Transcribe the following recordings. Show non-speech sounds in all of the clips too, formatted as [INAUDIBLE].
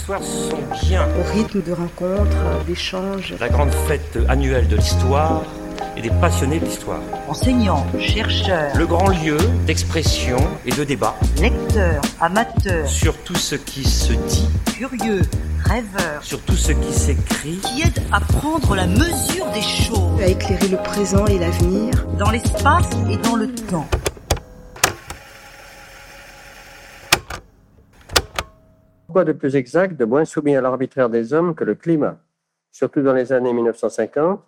l'histoire sont bien. Au rythme de rencontres, d'échanges. La grande fête annuelle de l'histoire et des passionnés de l'histoire. Enseignants, chercheurs. Le grand lieu d'expression et de débat. Lecteurs, amateurs. Sur tout ce qui se dit. Curieux, rêveurs. Sur tout ce qui s'écrit. Qui aide à prendre la mesure des choses. À éclairer le présent et l'avenir. Dans l'espace et dans le temps. Quoi de plus exact, de moins soumis à l'arbitraire des hommes que le climat, surtout dans les années 1950,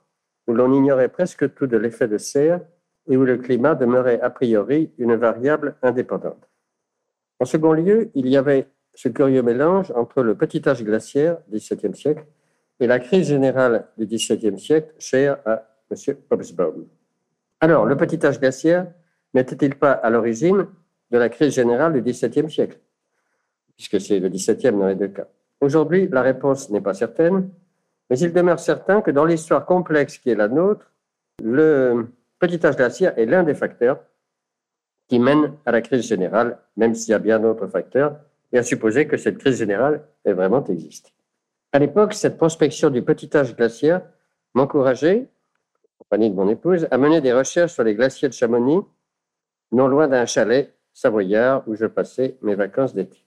où l'on ignorait presque tout de l'effet de serre et où le climat demeurait a priori une variable indépendante. En second lieu, il y avait ce curieux mélange entre le petit âge glaciaire du XVIIe siècle et la crise générale du XVIIe siècle, chère à M. Hobsbawm. Alors, le petit âge glaciaire n'était-il pas à l'origine de la crise générale du XVIIe siècle? Puisque c'est le 17e dans les deux cas. Aujourd'hui, la réponse n'est pas certaine, mais il demeure certain que dans l'histoire complexe qui est la nôtre, le petit âge glaciaire est l'un des facteurs qui mènent à la crise générale, même s'il y a bien d'autres facteurs, et à supposer que cette crise générale est vraiment existe. À l'époque, cette prospection du petit âge glaciaire m'encourageait, en compagnie de mon épouse, à mener des recherches sur les glaciers de Chamonix, non loin d'un chalet savoyard où je passais mes vacances d'été.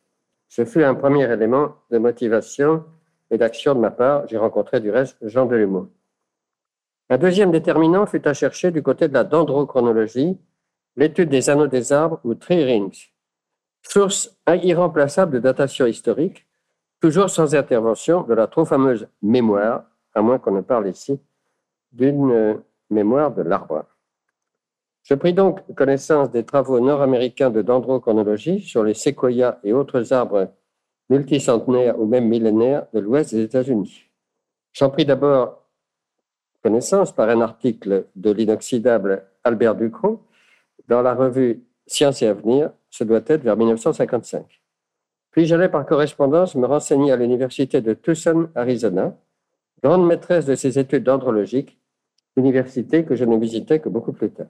Ce fut un premier élément de motivation et d'action de ma part. J'ai rencontré du reste Jean Delumeau. Un deuxième déterminant fut à chercher du côté de la dendrochronologie, l'étude des anneaux des arbres ou tree rings, source irremplaçable de datation historique, toujours sans intervention de la trop fameuse mémoire, à moins qu'on ne parle ici d'une mémoire de l'arbre. Je pris donc connaissance des travaux nord-américains de dendrochronologie sur les séquoias et autres arbres multicentenaires ou même millénaires de l'ouest des États-Unis. J'en pris d'abord connaissance par un article de l'inoxydable Albert Ducrot dans la revue Science et Avenir, ce doit être vers 1955. Puis j'allais par correspondance me renseigner à l'université de Tucson, Arizona, grande maîtresse de ces études dendrologiques, université que je ne visitais que beaucoup plus tard.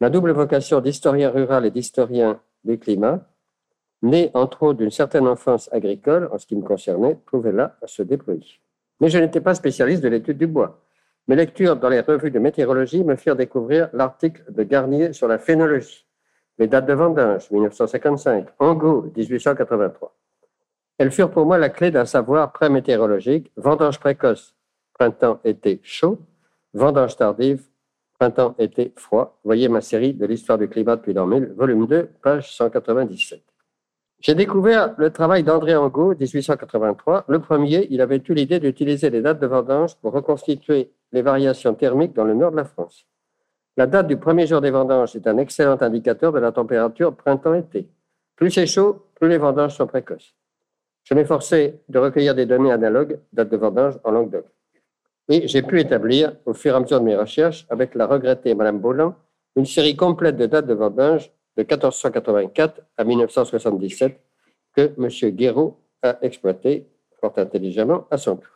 Ma double vocation d'historien rural et d'historien du climat, née entre autres d'une certaine enfance agricole en ce qui me concernait, trouvait là à se déployer. Mais je n'étais pas spécialiste de l'étude du bois. Mes lectures dans les revues de météorologie me firent découvrir l'article de Garnier sur la phénologie, les dates de vendange, 1955, Angot, 1883. Elles furent pour moi la clé d'un savoir pré-météorologique, vendange précoce, printemps-été chaud, vendange tardive, Printemps-été froid. Voyez ma série de l'histoire du climat depuis l'an 1000, volume 2, page 197. J'ai découvert le travail d'André Angot, 1883. Le premier, il avait eu l'idée d'utiliser les dates de vendange pour reconstituer les variations thermiques dans le nord de la France. La date du premier jour des vendanges est un excellent indicateur de la température printemps-été. Plus c'est chaud, plus les vendanges sont précoces. Je m'efforçais de recueillir des données analogues, dates de vendange en Languedoc. Et j'ai pu établir, au fur et à mesure de mes recherches, avec la regrettée Madame Bolland, une série complète de dates de vendange de 1484 à 1977 que M. Guéraud a exploité fort intelligemment à son tour.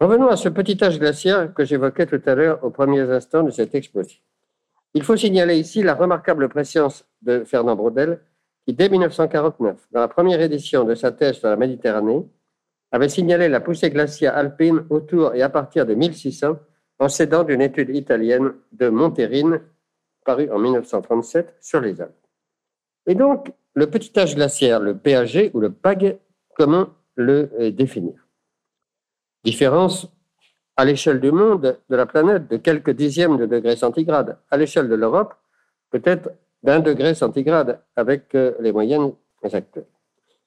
Revenons à ce petit âge glaciaire que j'évoquais tout à l'heure aux premiers instants de cette exposition. Il faut signaler ici la remarquable préscience de Fernand Braudel, qui, dès 1949, dans la première édition de sa thèse sur la Méditerranée, avait signalé la poussée glaciaire alpine autour et à partir de 1600 en s'aidant d'une étude italienne de Monterine parue en 1937 sur les Alpes. Et donc, le petit âge glaciaire, le PAG ou le PAG, comment le euh, définir? Différence à l'échelle du monde, de la planète, de quelques dixièmes de degrés centigrades. À l'échelle de l'Europe, peut-être d'un degré centigrade avec euh, les moyennes actuelles.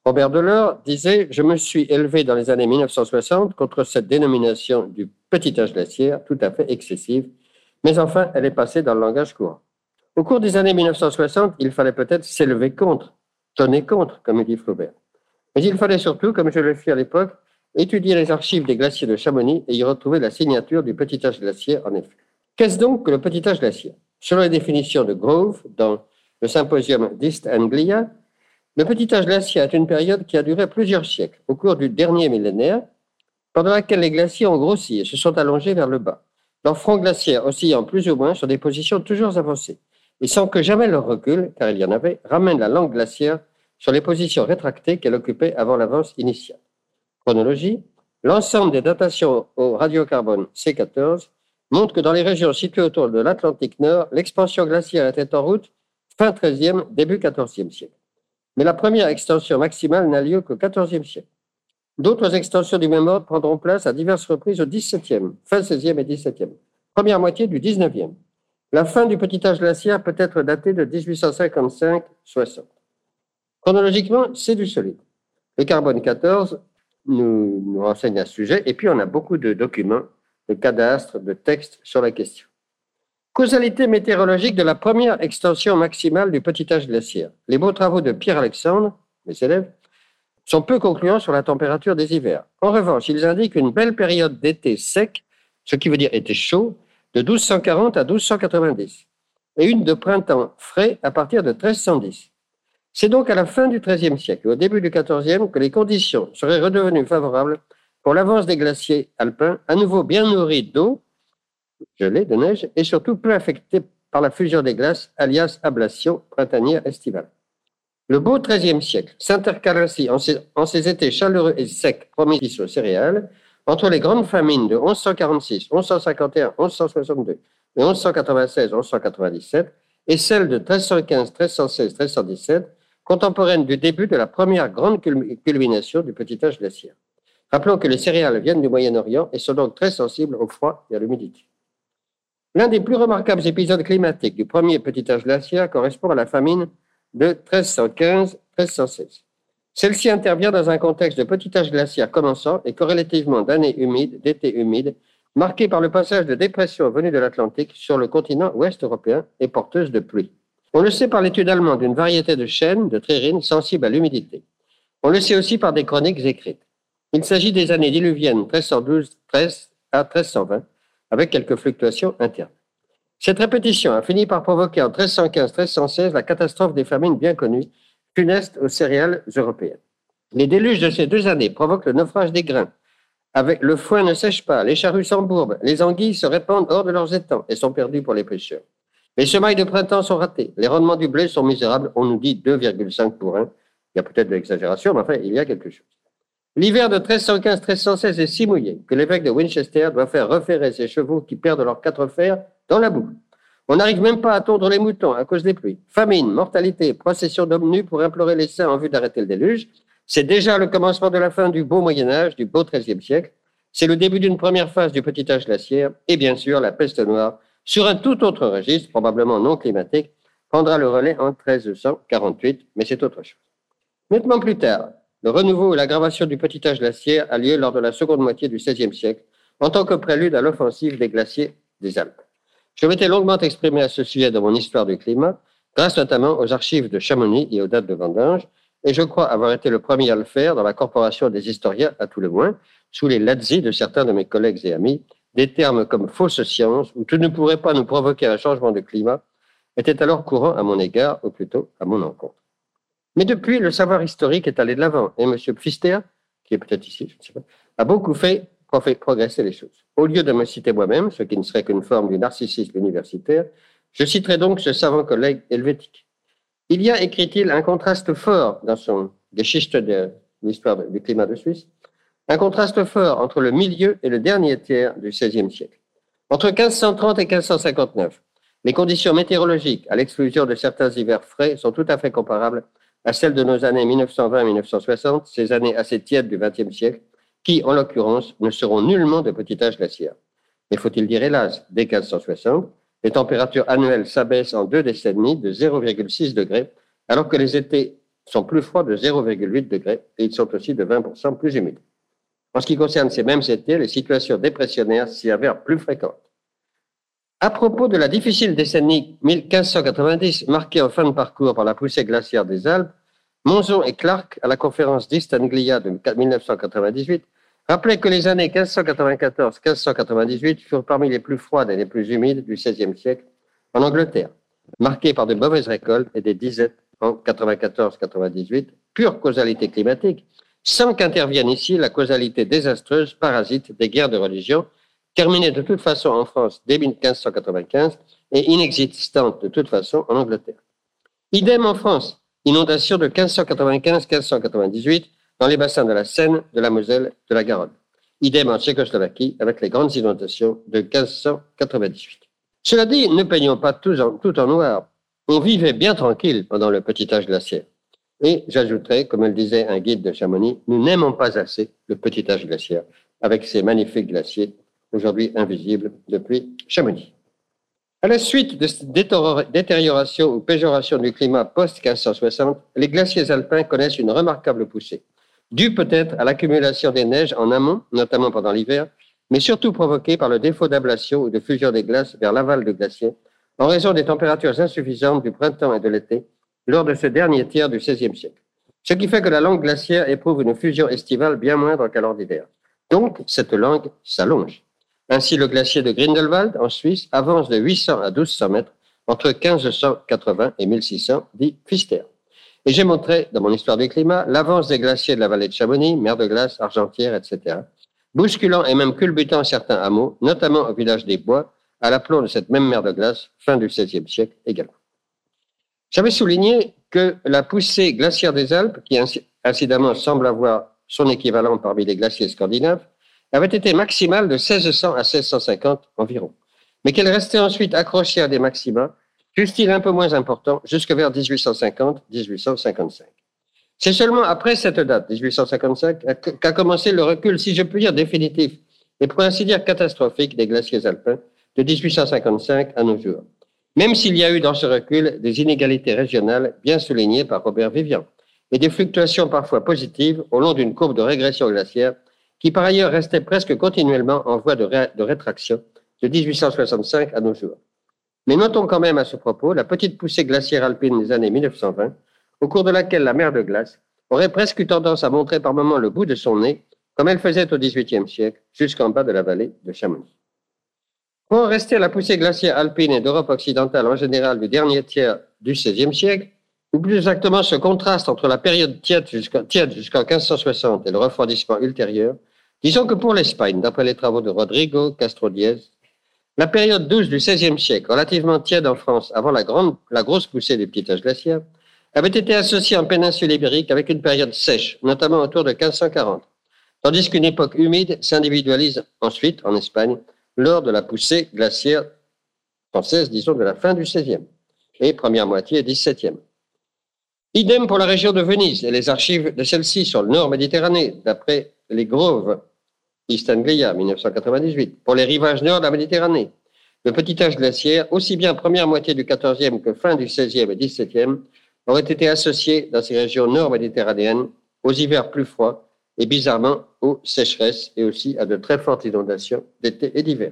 Robert Delors disait Je me suis élevé dans les années 1960 contre cette dénomination du petit âge glaciaire, tout à fait excessive, mais enfin, elle est passée dans le langage courant. Au cours des années 1960, il fallait peut-être s'élever contre, tonner contre, comme dit Flaubert. Mais il fallait surtout, comme je le fis à l'époque, étudier les archives des glaciers de Chamonix et y retrouver la signature du petit âge glaciaire, en effet. Qu'est-ce donc que le petit âge glaciaire? Selon la définition de Grove, dans le symposium d'East Anglia, le petit âge glaciaire est une période qui a duré plusieurs siècles, au cours du dernier millénaire, pendant laquelle les glaciers ont grossi et se sont allongés vers le bas, leur front glaciaire oscillant plus ou moins sur des positions toujours avancées, et sans que jamais leur recul, car il y en avait, ramène la langue glaciaire sur les positions rétractées qu'elle occupait avant l'avance initiale. Chronologie, l'ensemble des datations au radiocarbone C14 montre que dans les régions situées autour de l'Atlantique Nord, l'expansion glaciaire était en route fin 13e, début 14e siècle. Mais la première extension maximale n'a lieu qu'au 14e siècle. D'autres extensions du même ordre prendront place à diverses reprises au 17e, fin 16e et 17e, première moitié du 19e. La fin du petit âge glaciaire peut être datée de 1855-60. Chronologiquement, c'est du solide. Le carbone 14 nous, nous renseigne à ce sujet, et puis on a beaucoup de documents, de cadastres, de textes sur la question. Causalité météorologique de la première extension maximale du petit âge glaciaire. Les beaux travaux de Pierre Alexandre, mes élèves, sont peu concluants sur la température des hivers. En revanche, ils indiquent une belle période d'été sec, ce qui veut dire été chaud, de 1240 à 1290, et une de printemps frais à partir de 1310. C'est donc à la fin du XIIIe siècle et au début du XIVe que les conditions seraient redevenues favorables pour l'avance des glaciers alpins, à nouveau bien nourris d'eau, gelée, de neige, et surtout peu affectés par la fusion des glaces, alias ablation printanière estivale. Le beau XIIIe siècle s'intercale ainsi en ces, étés chaleureux et secs promis aux céréales entre les grandes famines de 1146, 1151, 1162 et 1196, 1197 et celles de 1315, 1316, 1317, contemporaines du début de la première grande culmination du petit âge glaciaire. Rappelons que les céréales viennent du Moyen-Orient et sont donc très sensibles au froid et à l'humidité. L'un des plus remarquables épisodes climatiques du premier petit âge glaciaire correspond à la famine de 1315-1316. Celle-ci intervient dans un contexte de petit âge glaciaire commençant et corrélativement d'années humides, d'été humides, marqué par le passage de dépressions venues de l'Atlantique sur le continent ouest européen et porteuses de pluie. On le sait par l'étude allemande d'une variété de chênes, de trérines sensibles à l'humidité. On le sait aussi par des chroniques écrites. Il s'agit des années diluviennes 1312-13 à 1320, avec quelques fluctuations internes. Cette répétition a fini par provoquer en 1315-1316 la catastrophe des famines bien connues, funestes aux céréales européennes. Les déluges de ces deux années provoquent le naufrage des grains. Le foin ne sèche pas, les charrues s'embourbent, les anguilles se répandent hors de leurs étangs et sont perdues pour les pêcheurs. Les semailles de printemps sont ratées, les rendements du blé sont misérables, on nous dit 2,5 pour 1. Il y a peut-être de l'exagération, mais enfin, il y a quelque chose. L'hiver de 1315-1316 est si mouillé que l'évêque de Winchester doit faire reférer ses chevaux qui perdent leurs quatre fers dans la boue. On n'arrive même pas à tondre les moutons à cause des pluies. Famine, mortalité, procession d'hommes nus pour implorer les saints en vue d'arrêter le déluge. C'est déjà le commencement de la fin du beau Moyen Âge, du beau XIIIe siècle. C'est le début d'une première phase du petit âge glaciaire et bien sûr la peste noire, sur un tout autre registre, probablement non climatique, prendra le relais en 1348, mais c'est autre chose. Nettement plus tard, le renouveau et l'aggravation du petit âge glaciaire a lieu lors de la seconde moitié du XVIe siècle, en tant que prélude à l'offensive des glaciers des Alpes. Je m'étais longuement exprimé à ce sujet dans mon histoire du climat, grâce notamment aux archives de Chamonix et aux dates de vendange, et je crois avoir été le premier à le faire dans la corporation des historiens, à tout le moins, sous les lazzi de certains de mes collègues et amis, des termes comme fausse science ou tout ne pourrait pas nous provoquer un changement de climat étaient alors courants à mon égard, ou plutôt à mon encontre. Mais depuis, le savoir historique est allé de l'avant, et M. Pfister, qui est peut-être ici, je ne sais pas, a beaucoup fait progresser les choses. Au lieu de me citer moi-même, ce qui ne serait qu'une forme du narcissisme universitaire, je citerai donc ce savant collègue helvétique. Il y a, écrit-il, un contraste fort dans son Geschichte de l'histoire du climat de Suisse, un contraste fort entre le milieu et le dernier tiers du XVIe siècle. Entre 1530 et 1559, les conditions météorologiques, à l'exclusion de certains hivers frais, sont tout à fait comparables à celles de nos années 1920-1960, ces années assez tièdes du XXe siècle, qui, en l'occurrence, ne seront nullement de petit âge glaciaire. Mais faut-il dire hélas, dès 1560, les températures annuelles s'abaissent en deux décennies de 0,6 degrés, alors que les étés sont plus froids de 0,8 degrés et ils sont aussi de 20% plus humides. En ce qui concerne ces mêmes étés, les situations dépressionnaires s'y avèrent plus fréquentes. À propos de la difficile décennie 1590, marquée en fin de parcours par la poussée glaciaire des Alpes, Monzon et Clark, à la conférence d'East Anglia de 1998, rappelaient que les années 1594-1598 furent parmi les plus froides et les plus humides du XVIe siècle en Angleterre, marquées par de mauvaises récoltes et des disettes en 94-98, pure causalité climatique, sans qu'intervienne ici la causalité désastreuse parasite des guerres de religion, terminées de toute façon en France dès 1595 et inexistantes de toute façon en Angleterre. Idem en France, inondation de 1595-1598 dans les bassins de la Seine, de la Moselle, de la Garonne. Idem en Tchécoslovaquie avec les grandes inondations de 1598. Cela dit, ne peignons pas tout en, tout en noir. On vivait bien tranquille pendant le petit âge glaciaire. Et j'ajouterai, comme le disait un guide de Chamonix, nous n'aimons pas assez le petit âge glaciaire avec ses magnifiques glaciers, aujourd'hui invisibles depuis Chamonix. À la suite de cette détérioration ou péjoration du climat post-1560, les glaciers alpins connaissent une remarquable poussée, due peut-être à l'accumulation des neiges en amont, notamment pendant l'hiver, mais surtout provoquée par le défaut d'ablation ou de fusion des glaces vers l'aval de glaciers, en raison des températures insuffisantes du printemps et de l'été lors de ce dernier tiers du XVIe siècle. Ce qui fait que la langue glaciaire éprouve une fusion estivale bien moindre qu'à l'ordinaire. Donc, cette langue s'allonge. Ainsi, le glacier de Grindelwald, en Suisse, avance de 800 à 1200 mètres entre 1580 et 1600, dit Pfister. Et j'ai montré, dans mon histoire du climat, l'avance des glaciers de la vallée de Chamonix, mer de glace, Argentière, etc., bousculant et même culbutant certains hameaux, notamment au village des Bois, à l'aplomb de cette même mer de glace, fin du XVIe siècle également. J'avais souligné que la poussée glaciaire des Alpes, qui incidemment semble avoir son équivalent parmi les glaciers scandinaves, avait été maximale de 1600 à 1650 environ, mais qu'elle restait ensuite accrochée à des maxima, juste-il un peu moins important, jusque vers 1850-1855. C'est seulement après cette date, 1855, qu'a commencé le recul, si je puis dire définitif, et pour ainsi dire catastrophique des glaciers alpins de 1855 à nos jours. Même s'il y a eu dans ce recul des inégalités régionales bien soulignées par Robert Vivian et des fluctuations parfois positives au long d'une courbe de régression glaciaire qui par ailleurs restait presque continuellement en voie de, rétraction de 1865 à nos jours. Mais notons quand même à ce propos la petite poussée glaciaire alpine des années 1920, au cours de laquelle la mer de glace aurait presque eu tendance à montrer par moments le bout de son nez, comme elle faisait au XVIIIe siècle, jusqu'en bas de la vallée de Chamonix. Pour en rester à la poussée glaciaire alpine et d'Europe occidentale en général du dernier tiers du XVIe siècle, ou plus exactement ce contraste entre la période tiède jusqu'en 1560 et le refroidissement ultérieur, Disons que pour l'Espagne, d'après les travaux de Rodrigo Castro Diez, la période douce du XVIe siècle, relativement tiède en France avant la, grande, la grosse poussée du petit âge glaciaire, avait été associée en péninsule ibérique avec une période sèche, notamment autour de 1540, tandis qu'une époque humide s'individualise ensuite en Espagne lors de la poussée glaciaire française, disons, de la fin du XVIe et première moitié XVIIe. Idem pour la région de Venise et les archives de celle-ci sur le nord Méditerranée, d'après les Groves East Anglia, 1998, pour les rivages nord de la Méditerranée. Le petit âge glaciaire, aussi bien première moitié du XIVe que fin du XVIe et XVIIe, aurait été associé dans ces régions nord-méditerranéennes aux hivers plus froids et bizarrement aux sécheresses et aussi à de très fortes inondations d'été et d'hiver.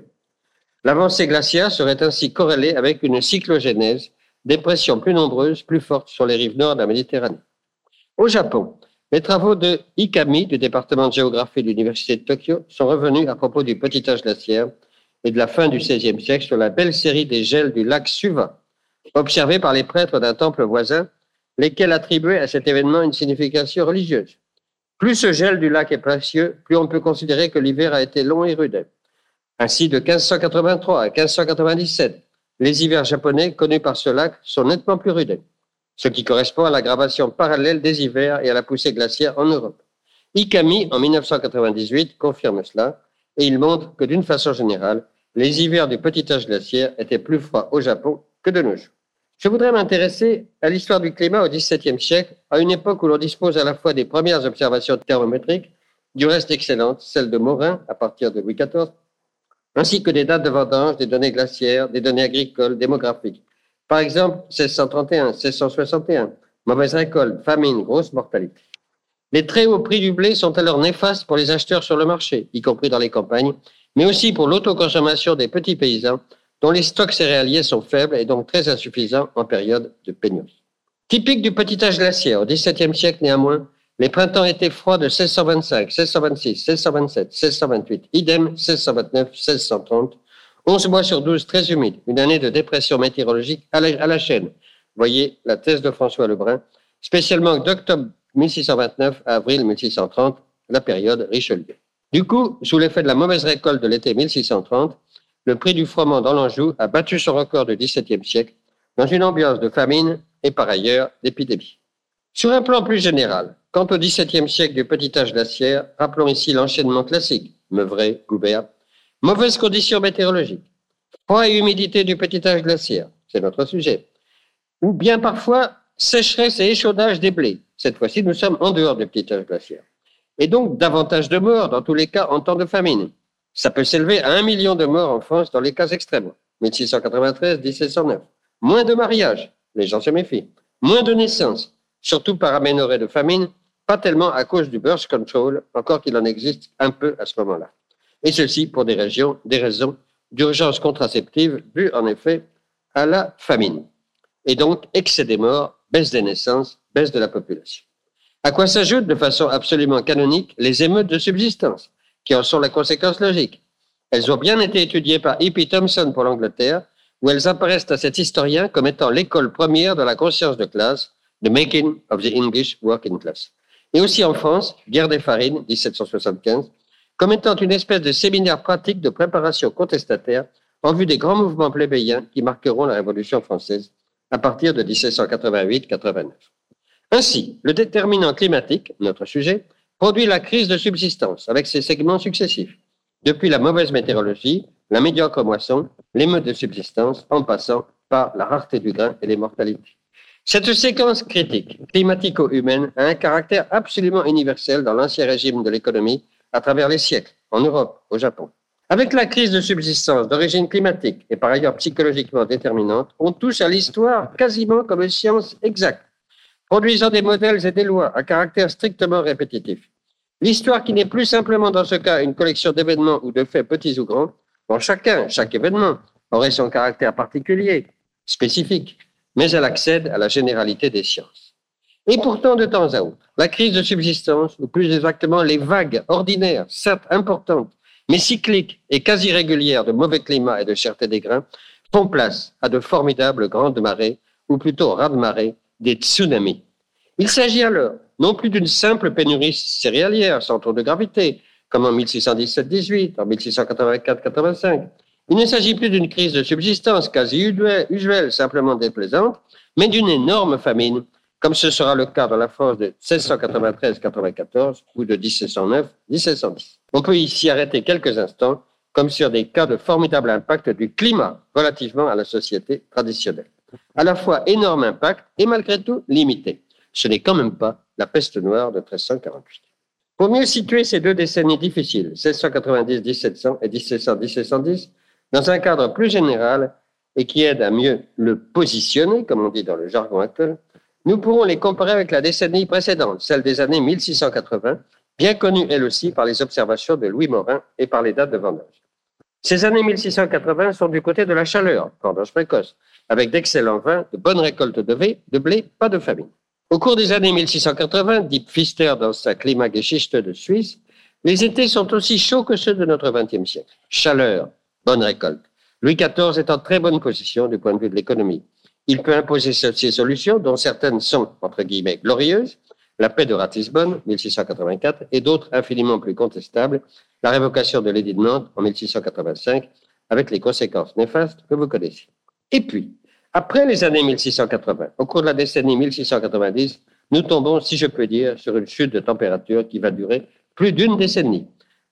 L'avancée glaciaire serait ainsi corrélée avec une cyclogénèse, des pressions plus nombreuses, plus fortes sur les rives nord de la Méditerranée. Au Japon, les travaux de Ikami, du département de géographie de l'Université de Tokyo, sont revenus à propos du petit âge glaciaire et de la fin du XVIe siècle sur la belle série des gels du lac Suva, observés par les prêtres d'un temple voisin, lesquels attribuaient à cet événement une signification religieuse. Plus ce gel du lac est précieux, plus on peut considérer que l'hiver a été long et rude. Ainsi, de 1583 à 1597, les hivers japonais connus par ce lac sont nettement plus rudes ce qui correspond à l'aggravation parallèle des hivers et à la poussée glaciaire en Europe. Ikami, en 1998, confirme cela et il montre que d'une façon générale, les hivers du petit âge glaciaire étaient plus froids au Japon que de nos jours. Je voudrais m'intéresser à l'histoire du climat au XVIIe siècle, à une époque où l'on dispose à la fois des premières observations thermométriques, du reste excellentes, celles de Morin à partir de Louis XIV, ainsi que des dates de vendange, des données glaciaires, des données agricoles, démographiques. Par exemple, 1631, 1661, mauvaise récolte, famine, grosse mortalité. Les très hauts prix du blé sont alors néfastes pour les acheteurs sur le marché, y compris dans les campagnes, mais aussi pour l'autoconsommation des petits paysans dont les stocks céréaliers sont faibles et donc très insuffisants en période de pénurie. Typique du petit âge glaciaire, au XVIIe siècle néanmoins, les printemps étaient froids de 1625, 1626, 1627, 1628, idem 1629, 1630, 11 mois sur 12 très humides, une année de dépression météorologique à la, chaîne. Voyez la thèse de François Lebrun, spécialement d'octobre 1629 à avril 1630, la période Richelieu. Du coup, sous l'effet de la mauvaise récolte de l'été 1630, le prix du froment dans l'Anjou a battu son record du XVIIe siècle dans une ambiance de famine et par ailleurs d'épidémie. Sur un plan plus général, quant au XVIIe siècle du petit âge glaciaire, rappelons ici l'enchaînement classique, Meuvray, Goubert, mauvaise conditions météorologiques, froid et humidité du petit âge glaciaire, c'est notre sujet, ou bien parfois sécheresse et échaudage des blés. Cette fois-ci, nous sommes en dehors du petit âge glaciaire. Et donc, davantage de morts, dans tous les cas, en temps de famine. Ça peut s'élever à un million de morts en France dans les cas extrêmes. 1693, 1709. Moins de mariages, les gens se méfient. Moins de naissances, surtout par aménorrhée de famine, pas tellement à cause du birth control, encore qu'il en existe un peu à ce moment-là. Et ceci pour des, régions, des raisons d'urgence contraceptive dues en effet à la famine. Et donc, excès des morts, baisse des naissances, baisse de la population. À quoi s'ajoutent de façon absolument canonique les émeutes de subsistance, qui en sont la conséquence logique. Elles ont bien été étudiées par E.P. Thompson pour l'Angleterre, où elles apparaissent à cet historien comme étant l'école première de la conscience de classe, The Making of the English Working Class. Et aussi en France, Guerre des Farines, 1775, comme étant une espèce de séminaire pratique de préparation contestataire en vue des grands mouvements plébéiens qui marqueront la Révolution française à partir de 1788-89. Ainsi, le déterminant climatique, notre sujet, produit la crise de subsistance avec ses segments successifs, depuis la mauvaise météorologie, la médiocre moisson, l'émeute de subsistance, en passant par la rareté du grain et les mortalités. Cette séquence critique climatico-humaine a un caractère absolument universel dans l'ancien régime de l'économie à travers les siècles, en Europe, au Japon. Avec la crise de subsistance d'origine climatique et par ailleurs psychologiquement déterminante, on touche à l'histoire quasiment comme une science exacte, produisant des modèles et des lois à caractère strictement répétitif. L'histoire qui n'est plus simplement dans ce cas une collection d'événements ou de faits petits ou grands, dont chacun, chaque événement, aurait son caractère particulier, spécifique, mais elle accède à la généralité des sciences. Et pourtant, de temps à autre, la crise de subsistance, ou plus exactement les vagues ordinaires, certes importantes, mais cycliques et quasi régulières de mauvais climat et de cherté des grains, font place à de formidables grandes marées, ou plutôt raz-de-marée, des tsunamis. Il s'agit alors non plus d'une simple pénurie céréalière sans tour de gravité, comme en 1617-18, en 1684-85. Il ne s'agit plus d'une crise de subsistance quasi usuelle, simplement déplaisante, mais d'une énorme famine, comme ce sera le cas dans la France de 1693-94 ou de 1709-1710. On peut ici arrêter quelques instants, comme sur des cas de formidable impact du climat relativement à la société traditionnelle. À la fois énorme impact et malgré tout limité. Ce n'est quand même pas la peste noire de 1348. Pour mieux situer ces deux décennies difficiles, 1690-1700 et 1700-1710, dans un cadre plus général et qui aide à mieux le positionner, comme on dit dans le jargon actuel, nous pourrons les comparer avec la décennie précédente, celle des années 1680, bien connue elle aussi par les observations de Louis Morin et par les dates de vendage. Ces années 1680 sont du côté de la chaleur, vendange précoce, avec d'excellents vins, de bonnes récoltes de blé, de blé, pas de famine. Au cours des années 1680, dit Pfister dans sa Klimageschichte de Suisse, les étés sont aussi chauds que ceux de notre XXe siècle. Chaleur, bonne récolte. Louis XIV est en très bonne position du point de vue de l'économie. Il peut imposer ses solutions, dont certaines sont, entre guillemets, glorieuses, la paix de Ratisbonne, 1684, et d'autres infiniment plus contestables, la révocation de l'édit de Nantes en 1685, avec les conséquences néfastes que vous connaissez. Et puis, après les années 1680, au cours de la décennie 1690, nous tombons, si je peux dire, sur une chute de température qui va durer plus d'une décennie.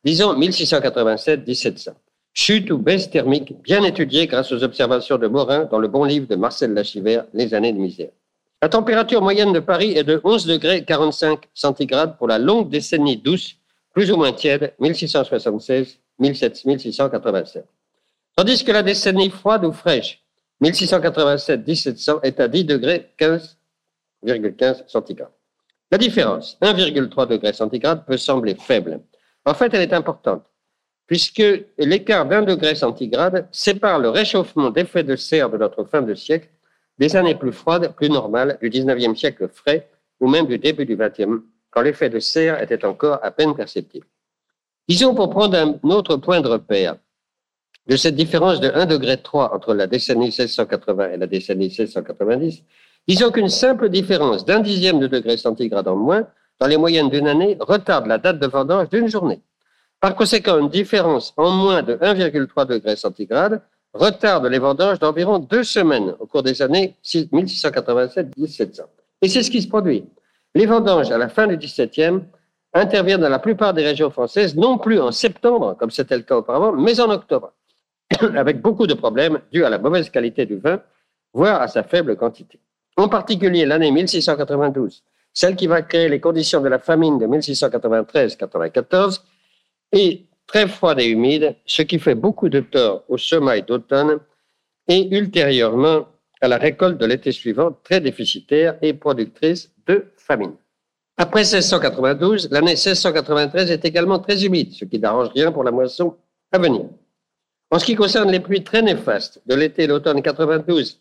Disons 1687-1700. Chute ou baisse thermique bien étudiée grâce aux observations de Morin dans le bon livre de Marcel Lachivert, Les années de misère. La température moyenne de Paris est de 11 degrés 45 centigrades pour la longue décennie douce, plus ou moins tiède, 1676-1687. Tandis que la décennie froide ou fraîche, 1687-1700, est à 10 degrés 15,15 centigrades. La différence, 1,3 degré centigrade, peut sembler faible. En fait, elle est importante puisque l'écart d'un degré centigrade sépare le réchauffement d'effet de serre de notre fin de siècle des années plus froides, plus normales du 19e siècle frais ou même du début du 20e, quand l'effet de serre était encore à peine perceptible. Disons pour prendre un autre point de repère de cette différence de 1 degré 3 entre la décennie 1680 et la décennie 1690, disons qu'une simple différence d'un dixième de degré centigrade en moins dans les moyennes d'une année retarde la date de vendange d'une journée. Par conséquent, une différence en moins de 1,3 degré centigrade retarde les vendanges d'environ deux semaines au cours des années 1687-1700. Et c'est ce qui se produit. Les vendanges à la fin du XVIIe interviennent dans la plupart des régions françaises, non plus en septembre, comme c'était le cas auparavant, mais en octobre, [COUGHS] avec beaucoup de problèmes dus à la mauvaise qualité du vin, voire à sa faible quantité. En particulier l'année 1692, celle qui va créer les conditions de la famine de 1693-94, est très froide et humide, ce qui fait beaucoup de tort au semail d'automne et ultérieurement à la récolte de l'été suivant, très déficitaire et productrice de famine. Après 1692, l'année 1693 est également très humide, ce qui n'arrange rien pour la moisson à venir. En ce qui concerne les pluies très néfastes de l'été et l'automne 92,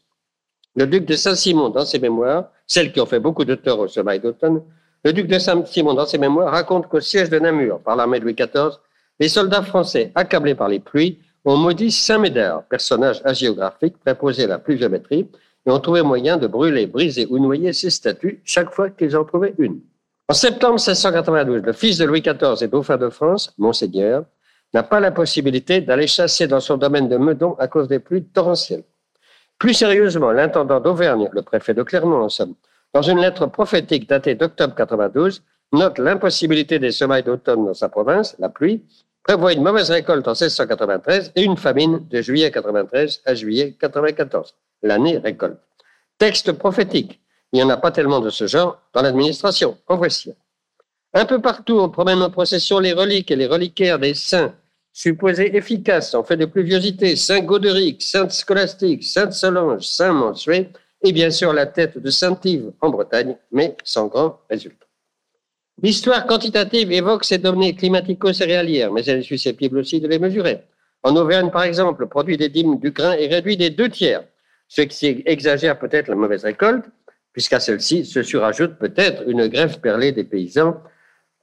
le duc de Saint-Simon, dans ses mémoires, celles qui ont fait beaucoup de tort au semail d'automne, le duc de Saint-Simon, dans ses mémoires, raconte qu'au siège de Namur, par l'armée de Louis XIV, les soldats français, accablés par les pluies, ont maudit Saint-Médard, personnage hagiographique préposé à la pluviométrie, et ont trouvé moyen de brûler, briser ou noyer ses statues chaque fois qu'ils en trouvaient une. En septembre 1692, le fils de Louis XIV et dauphin de France, Monseigneur, n'a pas la possibilité d'aller chasser dans son domaine de Meudon à cause des pluies torrentielles. Plus sérieusement, l'intendant d'Auvergne, le préfet de Clermont en somme, dans une lettre prophétique datée d'octobre 92, note l'impossibilité des semailles d'automne dans sa province, la pluie, prévoit une mauvaise récolte en 1693 et une famine de juillet 93 à juillet 94, l'année récolte. Texte prophétique. Il n'y en a pas tellement de ce genre dans l'administration. En voici. Un peu partout, on promène en procession les reliques et les reliquaires des saints supposés efficaces en fait de pluviosité, Saint Goderic, Sainte Scolastique, Sainte Solange, Saint Mansuet, et bien sûr la tête de Saint-Yves en Bretagne, mais sans grand résultat. L'histoire quantitative évoque ces données climatico-céréalières, mais elle est susceptible aussi de les mesurer. En Auvergne, par exemple, le produit des dîmes du grain est réduit des deux tiers, ce qui exagère peut-être la mauvaise récolte, puisqu'à celle-ci se surajoute peut-être une grève perlée des paysans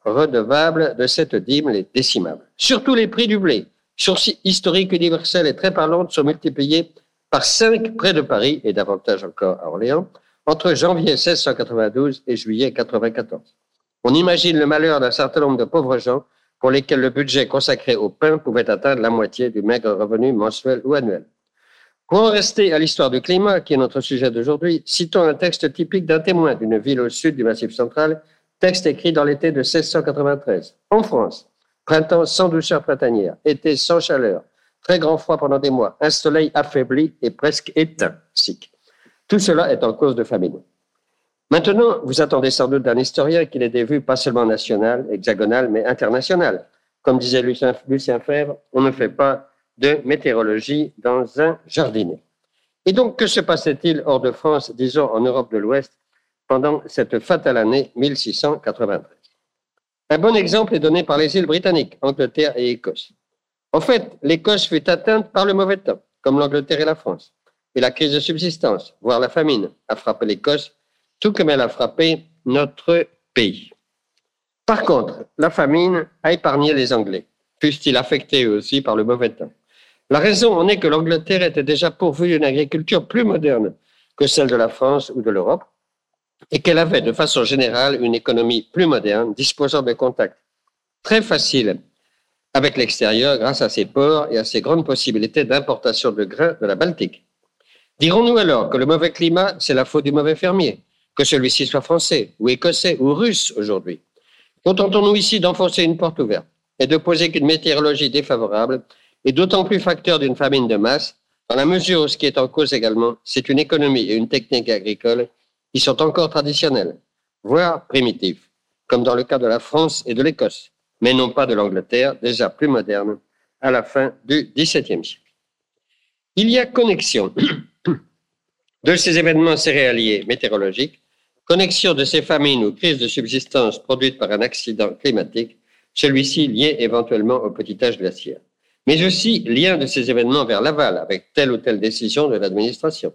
redevables de cette dîme, les décimables. Surtout les prix du blé, source historique universelle et très parlante, sont multipliés par cinq près de Paris et davantage encore à Orléans entre janvier 1692 et juillet 1994. On imagine le malheur d'un certain nombre de pauvres gens pour lesquels le budget consacré au pain pouvait atteindre la moitié du maigre revenu mensuel ou annuel. Pour en rester à l'histoire du climat, qui est notre sujet d'aujourd'hui, citons un texte typique d'un témoin d'une ville au sud du Massif central, texte écrit dans l'été de 1693. En France, printemps sans douceur printanière, été sans chaleur, très grand froid pendant des mois, un soleil affaibli et presque éteint. Tout cela est en cause de famine. Maintenant, vous attendez sans doute d'un historien qu'il ait des vues pas seulement nationales, hexagonales, mais internationales. Comme disait Lucien, Lucien Fèvre, on ne fait pas de météorologie dans un jardinet. Et donc, que se passait-il hors de France, disons en Europe de l'Ouest, pendant cette fatale année 1693 Un bon exemple est donné par les îles britanniques, Angleterre et Écosse. En fait, l'Écosse fut atteinte par le mauvais temps, comme l'Angleterre et la France. Et la crise de subsistance, voire la famine, a frappé l'Écosse tout comme elle a frappé notre pays. Par contre, la famine a épargné les Anglais, fussent-ils affectés aussi par le mauvais temps. La raison en est que l'Angleterre était déjà pourvue d'une agriculture plus moderne que celle de la France ou de l'Europe, et qu'elle avait de façon générale une économie plus moderne, disposant de contacts très faciles avec l'extérieur grâce à ses ports et à ses grandes possibilités d'importation de grains de la Baltique. Dirons-nous alors que le mauvais climat, c'est la faute du mauvais fermier que celui-ci soit français ou écossais ou russe aujourd'hui. Contentons-nous ici d'enfoncer une porte ouverte et de poser qu'une météorologie défavorable est d'autant plus facteur d'une famine de masse dans la mesure où ce qui est en cause également, c'est une économie et une technique agricole qui sont encore traditionnelles, voire primitives, comme dans le cas de la France et de l'Écosse, mais non pas de l'Angleterre, déjà plus moderne, à la fin du XVIIe siècle. Il y a connexion [CLEARS THROAT] de ces événements céréaliers météorologiques Connexion de ces famines ou crises de subsistance produites par un accident climatique, celui-ci lié éventuellement au petit âge glaciaire. Mais aussi lien de ces événements vers l'aval avec telle ou telle décision de l'administration.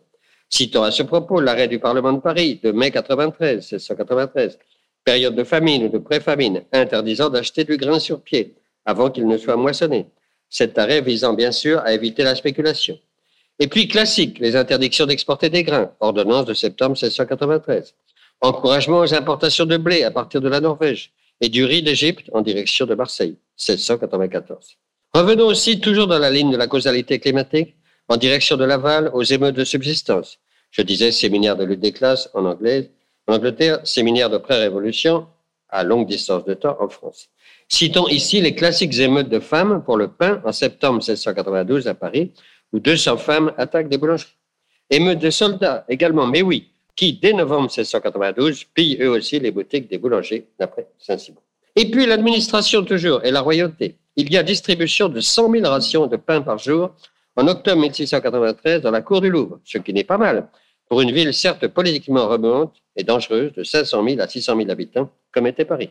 Citons à ce propos l'arrêt du Parlement de Paris de mai 93, 1693, période de famine ou de pré-famine, interdisant d'acheter du grain sur pied avant qu'il ne soit moissonné. Cet arrêt visant bien sûr à éviter la spéculation. Et puis classique, les interdictions d'exporter des grains, ordonnance de septembre 1693 encouragement aux importations de blé à partir de la Norvège et du riz d'Égypte en direction de Marseille, 1694. Revenons aussi, toujours dans la ligne de la causalité climatique, en direction de Laval aux émeutes de subsistance. Je disais séminaire de lutte des classes en anglais, en Angleterre, séminaire de pré-révolution à longue distance de temps en France. Citons ici les classiques émeutes de femmes pour le pain en septembre 1692 à Paris, où 200 femmes attaquent des boulangeries. Émeutes de soldats également, mais oui, qui, dès novembre 1692, pillent eux aussi les boutiques des boulangers d'après Saint-Simon. Et puis l'administration toujours et la royauté. Il y a distribution de 100 000 rations de pain par jour en octobre 1693 dans la cour du Louvre, ce qui n'est pas mal pour une ville certes politiquement remonte et dangereuse de 500 000 à 600 000 habitants, comme était Paris.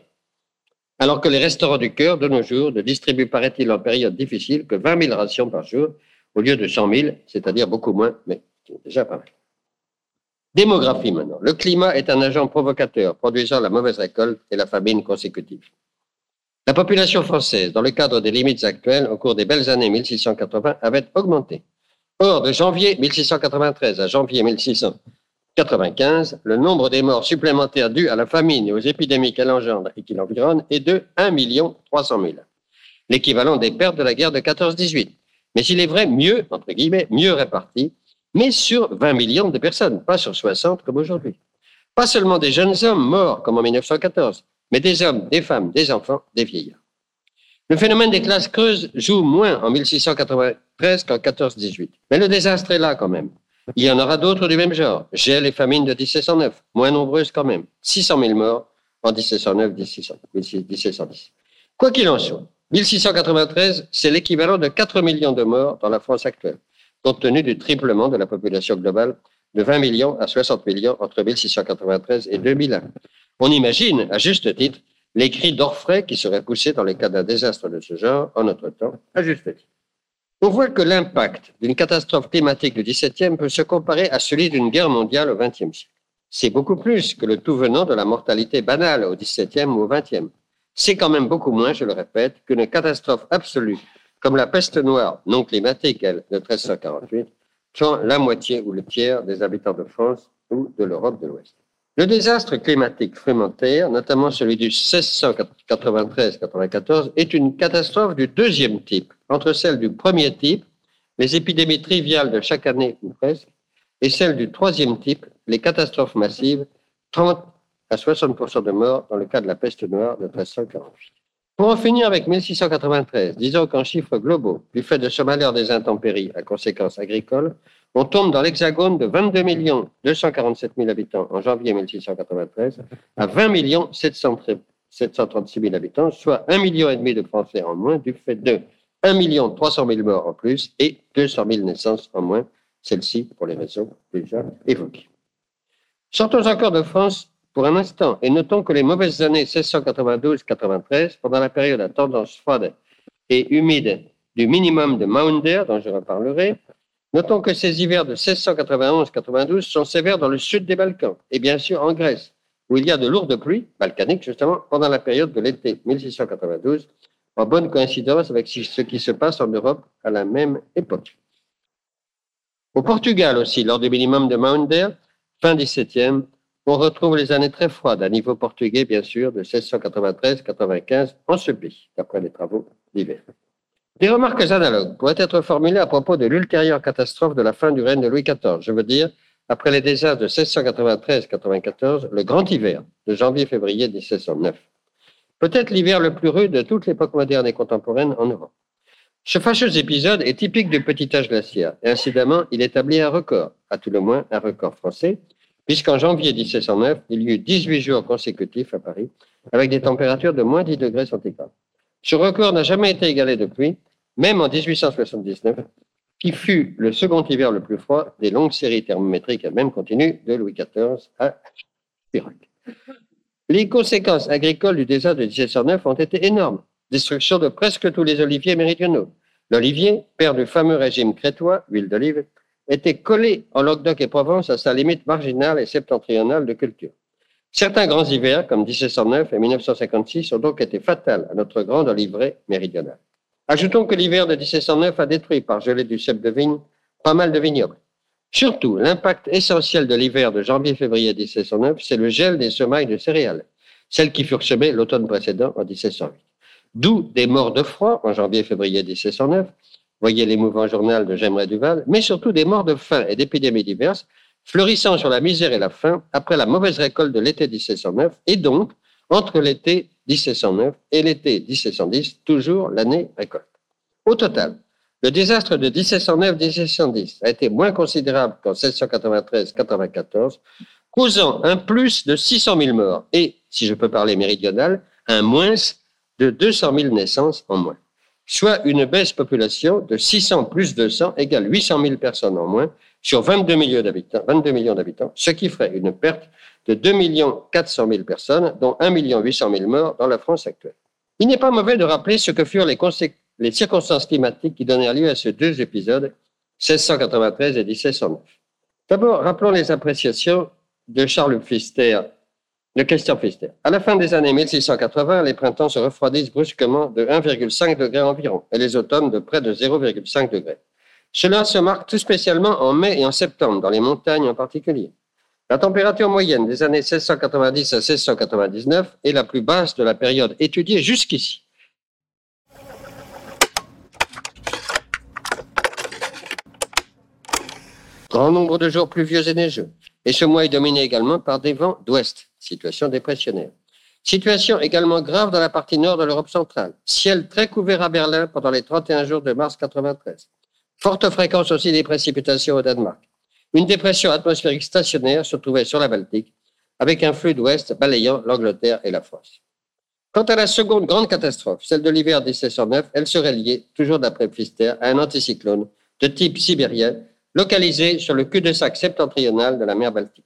Alors que les restaurants du cœur, de nos jours, ne distribuent, paraît-il, en période difficile que 20 000 rations par jour au lieu de 100 000, c'est-à-dire beaucoup moins, mais déjà pas mal. Démographie maintenant. Le climat est un agent provocateur, produisant la mauvaise récolte et la famine consécutive. La population française, dans le cadre des limites actuelles, au cours des belles années 1680, avait augmenté. Or, de janvier 1693 à janvier 1695, le nombre des morts supplémentaires dus à la famine et aux épidémies qu'elle engendre et qui l'environnent est de 1 300 000, l'équivalent des pertes de la guerre de 14-18. Mais il est vrai mieux, entre guillemets, mieux réparti, mais sur 20 millions de personnes, pas sur 60 comme aujourd'hui. Pas seulement des jeunes hommes morts comme en 1914, mais des hommes, des femmes, des enfants, des vieillards. Le phénomène des classes creuses joue moins en 1693 qu'en 14-18. Mais le désastre est là quand même. Il y en aura d'autres du même genre. Gel et famine de 1709, moins nombreuses quand même. 600 000 morts en 1709-1710. Quoi qu'il en soit, 1693, c'est l'équivalent de 4 millions de morts dans la France actuelle compte tenu du triplement de la population globale de 20 millions à 60 millions entre 1693 et 2001. On imagine, à juste titre, les cris d'orfraie qui seraient poussés dans les cas d'un désastre de ce genre en notre temps, à juste titre. On voit que l'impact d'une catastrophe climatique du XVIIe peut se comparer à celui d'une guerre mondiale au XXe siècle. C'est beaucoup plus que le tout venant de la mortalité banale au XVIIe ou au XXe. C'est quand même beaucoup moins, je le répète, qu'une catastrophe absolue comme la peste noire non climatique, elle, de 1348, sont la moitié ou le tiers des habitants de France ou de l'Europe de l'Ouest. Le désastre climatique frumentaire, notamment celui du 1693-94, est une catastrophe du deuxième type, entre celle du premier type, les épidémies triviales de chaque année ou presque, et celle du troisième type, les catastrophes massives, 30 à 60 de morts dans le cas de la peste noire de 1348. Pour en finir avec 1693, disons qu'en chiffres globaux, du fait de ce malheur des intempéries à conséquences agricoles, on tombe dans l'hexagone de 22 247 000 habitants en janvier 1693 à 20 736 000 habitants, soit 1,5 million de Français en moins du fait de 1 300 000 morts en plus et 200 000 naissances en moins, celles-ci pour les raisons déjà évoquées. Sortons encore de France pour un instant et notons que les mauvaises années 1692-93, pendant la période à tendance froide et humide du minimum de Maunder, dont je reparlerai, notons que ces hivers de 1691-92 sont sévères dans le sud des Balkans et bien sûr en Grèce, où il y a de lourdes pluies, balkaniques justement, pendant la période de l'été 1692, en bonne coïncidence avec ce qui se passe en Europe à la même époque. Au Portugal aussi, lors du minimum de Maunder, fin 17e, on retrouve les années très froides, à niveau portugais bien sûr, de 1693-95 en ce pays, d'après les travaux d'hiver. Des remarques analogues pourraient être formulées à propos de l'ultérieure catastrophe de la fin du règne de Louis XIV, je veux dire, après les désastres de 1693-94, le grand hiver de janvier-février 1709. Peut-être l'hiver le plus rude de toute l'époque moderne et contemporaine en Europe. Ce fâcheux épisode est typique du petit âge glaciaire et incidemment, il établit un record, à tout le moins un record français, puisqu'en janvier 1709, il y eut 18 jours consécutifs à Paris, avec des températures de moins 10 degrés centigrades. Ce record n'a jamais été égalé depuis, même en 1879, qui fut le second hiver le plus froid des longues séries thermométriques à même continu de Louis XIV à Chirac. Les conséquences agricoles du désastre de 1709 ont été énormes. Destruction de presque tous les oliviers méridionaux. L'olivier, père du fameux régime crétois, huile d'olive, était collé en Languedoc et Provence à sa limite marginale et septentrionale de culture. Certains grands hivers, comme 1709 et 1956, ont donc été fatals à notre grande oliveraie méridionale. Ajoutons que l'hiver de 1709 a détruit par gelée du cep de vigne pas mal de vignobles. Surtout, l'impact essentiel de l'hiver de janvier-février 1709, c'est le gel des semailles de céréales, celles qui furent semées l'automne précédent en 1708. D'où des morts de froid en janvier-février 1709 voyez l'émouvant journal de J'aimerais Duval, mais surtout des morts de faim et d'épidémies diverses, fleurissant sur la misère et la faim après la mauvaise récolte de l'été 1709, et donc entre l'été 1709 et l'été 1710, toujours l'année récolte. Au total, le désastre de 1709-1710 a été moins considérable qu'en 1693-94, causant un plus de 600 000 morts et, si je peux parler méridional, un moins de 200 000 naissances en moins, soit une baisse population de 600 plus 200 égale 800 000 personnes en moins sur 22 millions d'habitants, 22 millions d'habitants, ce qui ferait une perte de 2 400 000 personnes, dont 1 800 000 morts dans la France actuelle. Il n'est pas mauvais de rappeler ce que furent les, les circonstances climatiques qui donnèrent lieu à ces deux épisodes, 1693 et 1709. D'abord, rappelons les appréciations de Charles Pfister, de Christian Pfister. À la fin des années 1680, les printemps se refroidissent brusquement de 1,5 degré environ et les automnes de près de 0,5 degré. Cela se marque tout spécialement en mai et en septembre, dans les montagnes en particulier. La température moyenne des années 1690 à 1699 est la plus basse de la période étudiée jusqu'ici. Grand nombre de jours pluvieux et neigeux. Et ce mois est dominé également par des vents d'ouest, situation dépressionnaire. Situation également grave dans la partie nord de l'Europe centrale. Ciel très couvert à Berlin pendant les 31 jours de mars 93. Forte fréquence aussi des précipitations au Danemark. Une dépression atmosphérique stationnaire se trouvait sur la Baltique, avec un flux d'ouest balayant l'Angleterre et la France. Quant à la seconde grande catastrophe, celle de l'hiver 1709, elle serait liée, toujours d'après Pfister, à un anticyclone de type sibérien localisé sur le cul-de-sac septentrional de la mer Baltique.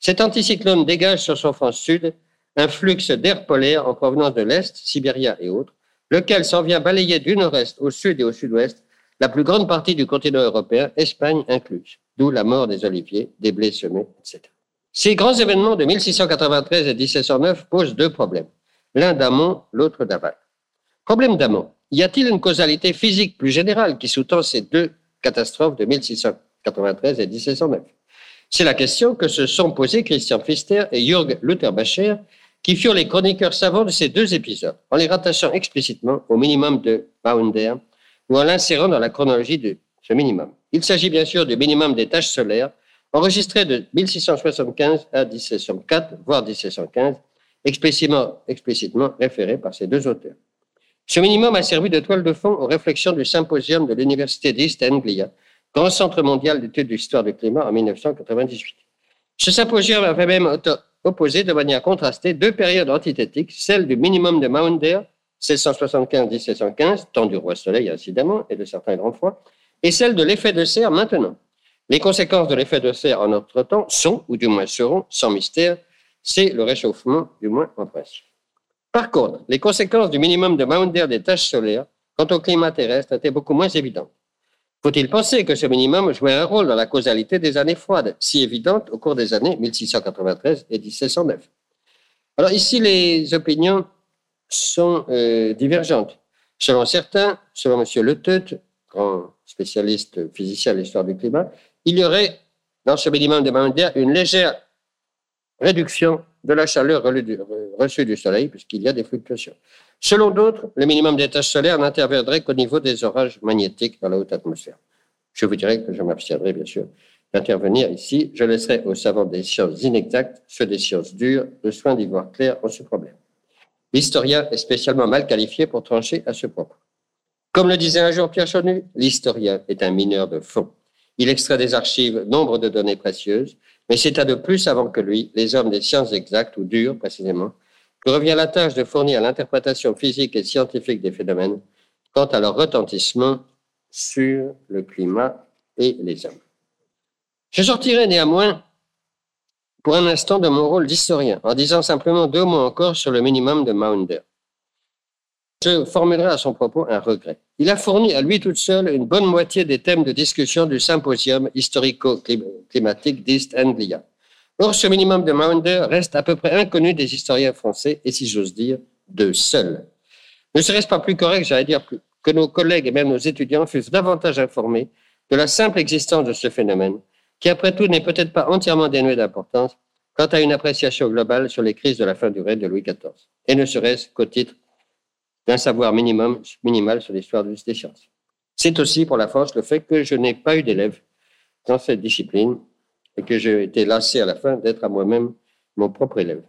Cet anticyclone dégage sur son front sud un flux d'air polaire en provenance de l'Est, Sibéria et autres, lequel s'en vient balayer du nord-est au sud et au sud-ouest la plus grande partie du continent européen, Espagne incluse, d'où la mort des oliviers, des blés semés, etc. Ces grands événements de 1693 et 1709 posent deux problèmes, l'un d'amont, l'autre d'aval. Problème d'amont. Y a-t-il une causalité physique plus générale qui sous-tend ces deux catastrophes de 1693 93 et 1709 C'est la question que se sont posées Christian Pfister et Jürg Lutherbacher, qui furent les chroniqueurs savants de ces deux épisodes, en les rattachant explicitement au minimum de Maunder ou en l'insérant dans la chronologie de ce minimum. Il s'agit bien sûr du minimum des tâches solaires, enregistré de 1675 à 1704, voire 1715, explicitement, explicitement référé par ces deux auteurs. Ce minimum a servi de toile de fond aux réflexions du symposium de l'Université d'East Anglia Grand Centre mondial d'études de l'histoire du climat en 1998. Ce symposium avait même opposé de manière contrastée deux périodes antithétiques, celle du minimum de Maunder, 1675-1715, temps du roi soleil incidemment et de certains grands froids, et celle de l'effet de serre maintenant. Les conséquences de l'effet de serre en notre temps sont, ou du moins seront, sans mystère, c'est le réchauffement, du moins en principe. Par contre, les conséquences du minimum de Maunder des tâches solaires quant au climat terrestre étaient beaucoup moins évidentes. Faut-il penser que ce minimum jouait un rôle dans la causalité des années froides, si évidente au cours des années 1693 et 1709 Alors ici, les opinions sont euh, divergentes. Selon certains, selon M. Le Teut, grand spécialiste physicien de l'histoire du climat, il y aurait dans ce minimum de Maundia une légère réduction de la chaleur reçue du Soleil, puisqu'il y a des fluctuations. Selon d'autres, le minimum des tâches solaires n'interviendrait qu'au niveau des orages magnétiques dans la haute atmosphère. Je vous dirais que je m'abstiendrai, bien sûr, d'intervenir ici. Je laisserai aux savants des sciences inexactes, ceux des sciences dures, le soin d'y voir clair en ce problème. L'historien est spécialement mal qualifié pour trancher à ce propos. Comme le disait un jour Pierre Chonu, l'historien est un mineur de fond. Il extrait des archives nombre de données précieuses, mais c'est à de plus avant que lui, les hommes des sciences exactes, ou dures précisément, que revient la tâche de fournir l'interprétation physique et scientifique des phénomènes quant à leur retentissement sur le climat et les hommes. Je sortirai néanmoins pour un instant de mon rôle d'historien en disant simplement deux mots encore sur le minimum de Maunder. Je formulerai à son propos un regret. Il a fourni à lui tout seul une bonne moitié des thèmes de discussion du symposium historico-climatique d'East Anglia. Or, ce minimum de Maunder reste à peu près inconnu des historiens français et, si j'ose dire, de seuls. Ne serait-ce pas plus correct, j'allais dire, que nos collègues et même nos étudiants fussent davantage informés de la simple existence de ce phénomène, qui après tout n'est peut-être pas entièrement dénué d'importance quant à une appréciation globale sur les crises de la fin du règne de Louis XIV, et ne serait-ce qu'au titre d'un savoir minimum, minimal sur l'histoire des sciences. C'est aussi pour la France le fait que je n'ai pas eu d'élèves dans cette discipline et que j'ai été lassé à la fin d'être à moi-même mon propre élève.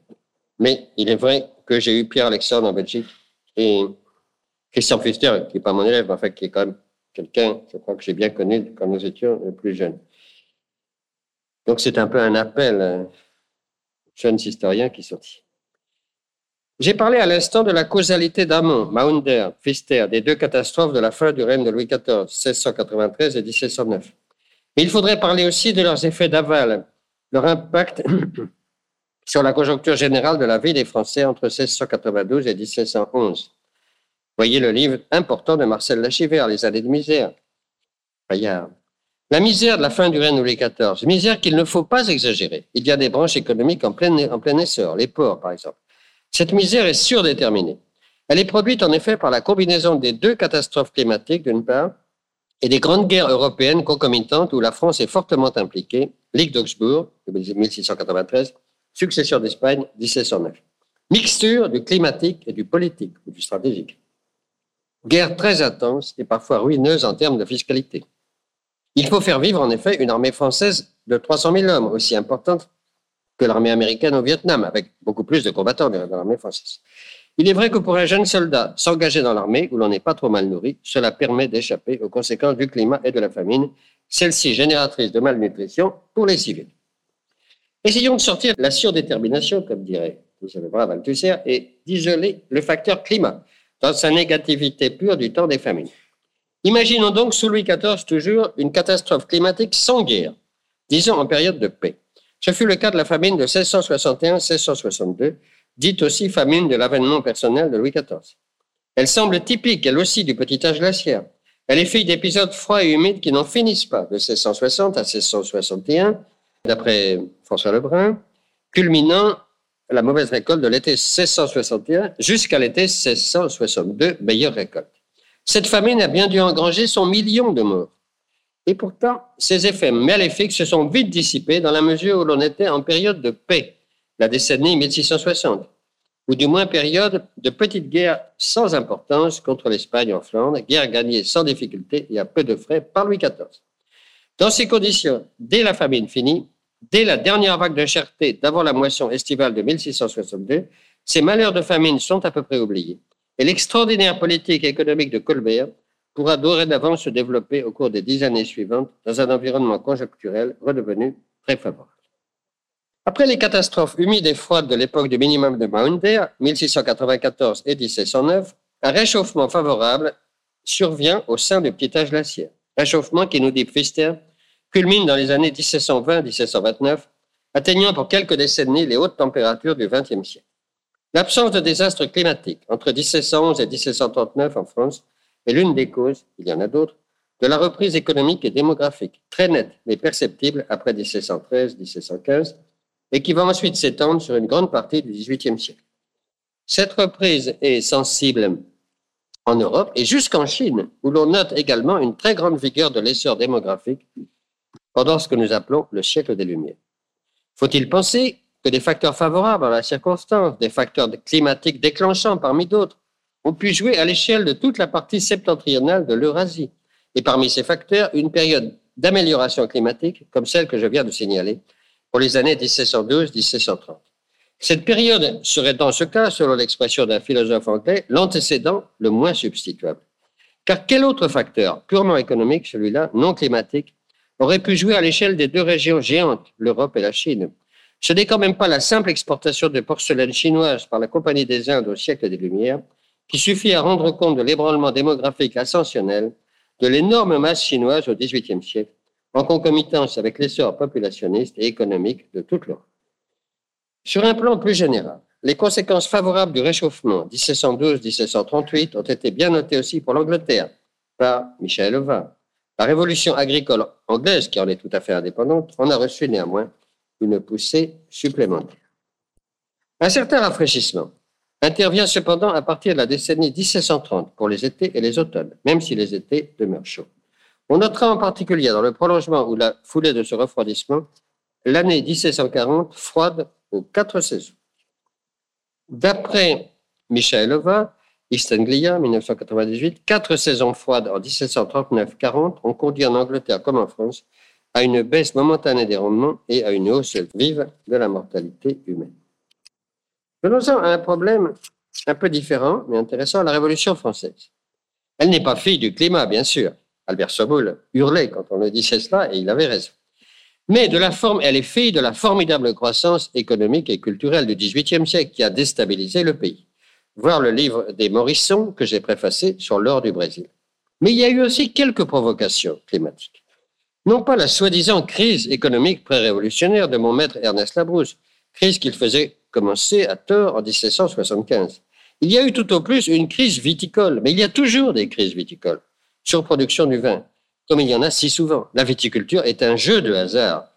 Mais il est vrai que j'ai eu Pierre Alexandre en Belgique et Christian Pfister, qui n'est pas mon élève, mais enfin qui est quand même quelqu'un, je crois que j'ai bien connu quand nous étions plus jeunes. Donc c'est un peu un appel, un jeunes historiens qui sortit. J'ai parlé à l'instant de la causalité d'amont, Maunder, Pfister, des deux catastrophes de la fin du règne de Louis XIV, 1693 et 1709. Mais il faudrait parler aussi de leurs effets d'aval, leur impact [CLEARS THROAT] sur la conjoncture générale de la vie des Français entre 1692 et 1711. Voyez le livre important de Marcel Lachivert, Les années de misère. La misère de la fin du règne Louis XIV, misère qu'il ne faut pas exagérer. Il y a des branches économiques en plein, en plein essor, les ports par exemple. Cette misère est surdéterminée. Elle est produite en effet par la combinaison des deux catastrophes climatiques d'une part et des grandes guerres européennes concomitantes où la France est fortement impliquée, Ligue d'Augsbourg, 1693, succession d'Espagne, 1709. Mixture du climatique et du politique ou du stratégique. Guerre très intense et parfois ruineuse en termes de fiscalité. Il faut faire vivre en effet une armée française de 300 000 hommes, aussi importante que l'armée américaine au Vietnam, avec beaucoup plus de combattants dans l'armée française. Il est vrai que pour un jeune soldat s'engager dans l'armée où l'on n'est pas trop mal nourri, cela permet d'échapper aux conséquences du climat et de la famine, celle-ci génératrice de malnutrition pour les civils. Essayons de sortir la surdétermination, comme dirait Brave Althusser, et d'isoler le facteur climat dans sa négativité pure du temps des famines. Imaginons donc sous Louis XIV toujours une catastrophe climatique sans guerre, disons en période de paix. Ce fut le cas de la famine de 1661-1662, dite aussi famine de l'avènement personnel de Louis XIV. Elle semble typique, elle aussi, du petit âge glaciaire. Elle est fille d'épisodes froids et humides qui n'en finissent pas, de 1660 à 1661, d'après François Lebrun, culminant la mauvaise récolte de l'été 1661 jusqu'à l'été 1662, meilleure récolte. Cette famine a bien dû engranger son million de morts. Et pourtant, ces effets maléfiques se sont vite dissipés dans la mesure où l'on était en période de paix, la décennie 1660, ou du moins période de petite guerre sans importance contre l'Espagne en Flandre, guerre gagnée sans difficulté et à peu de frais par Louis XIV. Dans ces conditions, dès la famine finie, dès la dernière vague de cherté d'avant la moisson estivale de 1662, ces malheurs de famine sont à peu près oubliés. Et l'extraordinaire politique économique de Colbert pourra dorénavant se développer au cours des dix années suivantes dans un environnement conjoncturel redevenu très favorable. Après les catastrophes humides et froides de l'époque du minimum de Maunder, 1694 et 1709, un réchauffement favorable survient au sein du petit âge glaciaire. Réchauffement qui, nous dit Pfister, culmine dans les années 1720-1729, atteignant pour quelques décennies les hautes températures du XXe siècle. L'absence de désastres climatiques entre 1711 et 1739 en France est l'une des causes, il y en a d'autres, de la reprise économique et démographique, très nette mais perceptible après 1713-1715, et qui va ensuite s'étendre sur une grande partie du XVIIIe siècle. Cette reprise est sensible en Europe et jusqu'en Chine, où l'on note également une très grande vigueur de l'essor démographique pendant ce que nous appelons le siècle des Lumières. Faut-il penser que des facteurs favorables à la circonstance, des facteurs climatiques déclenchants parmi d'autres, ont pu jouer à l'échelle de toute la partie septentrionale de l'Eurasie? Et parmi ces facteurs, une période d'amélioration climatique, comme celle que je viens de signaler, pour les années 1712-1730. Cette période serait dans ce cas, selon l'expression d'un philosophe anglais, l'antécédent le moins substituable. Car quel autre facteur, purement économique, celui-là, non climatique, aurait pu jouer à l'échelle des deux régions géantes, l'Europe et la Chine, ce n'est quand même pas la simple exportation de porcelaine chinoise par la Compagnie des Indes au siècle des Lumières qui suffit à rendre compte de l'ébranlement démographique ascensionnel de l'énorme masse chinoise au XVIIIe siècle, en concomitance avec l'essor populationniste et économique de toute l'Europe. Sur un plan plus général, les conséquences favorables du réchauffement 1712-1738 ont été bien notées aussi pour l'Angleterre par Michel Levin. La révolution agricole anglaise, qui en est tout à fait indépendante, en a reçu néanmoins une poussée supplémentaire. Un certain rafraîchissement intervient cependant à partir de la décennie 1730 pour les étés et les automnes, même si les étés demeurent chauds. On notera en particulier dans le prolongement ou la foulée de ce refroidissement l'année 1740 froide aux quatre saisons. D'après Michel Leva, East Anglia, 1998, quatre saisons froides en 1739-40 ont conduit en Angleterre comme en France à une baisse momentanée des rendements et à une hausse vive de la mortalité humaine. Venons-en à un problème un peu différent, mais intéressant, la Révolution française. Elle n'est pas fille du climat, bien sûr. Albert Soboul hurlait quand on lui disait cela, et il avait raison. Mais de la forme, elle est fille de la formidable croissance économique et culturelle du XVIIIe siècle qui a déstabilisé le pays. Voir le livre des Morisson que j'ai préfacé sur l'or du Brésil. Mais il y a eu aussi quelques provocations climatiques. Non pas la soi-disant crise économique pré-révolutionnaire de mon maître Ernest Labrousse, crise qu'il faisait commencer à tort en 1775. Il y a eu tout au plus une crise viticole, mais il y a toujours des crises viticoles. Surproduction du vin, comme il y en a si souvent. La viticulture est un jeu de hasard.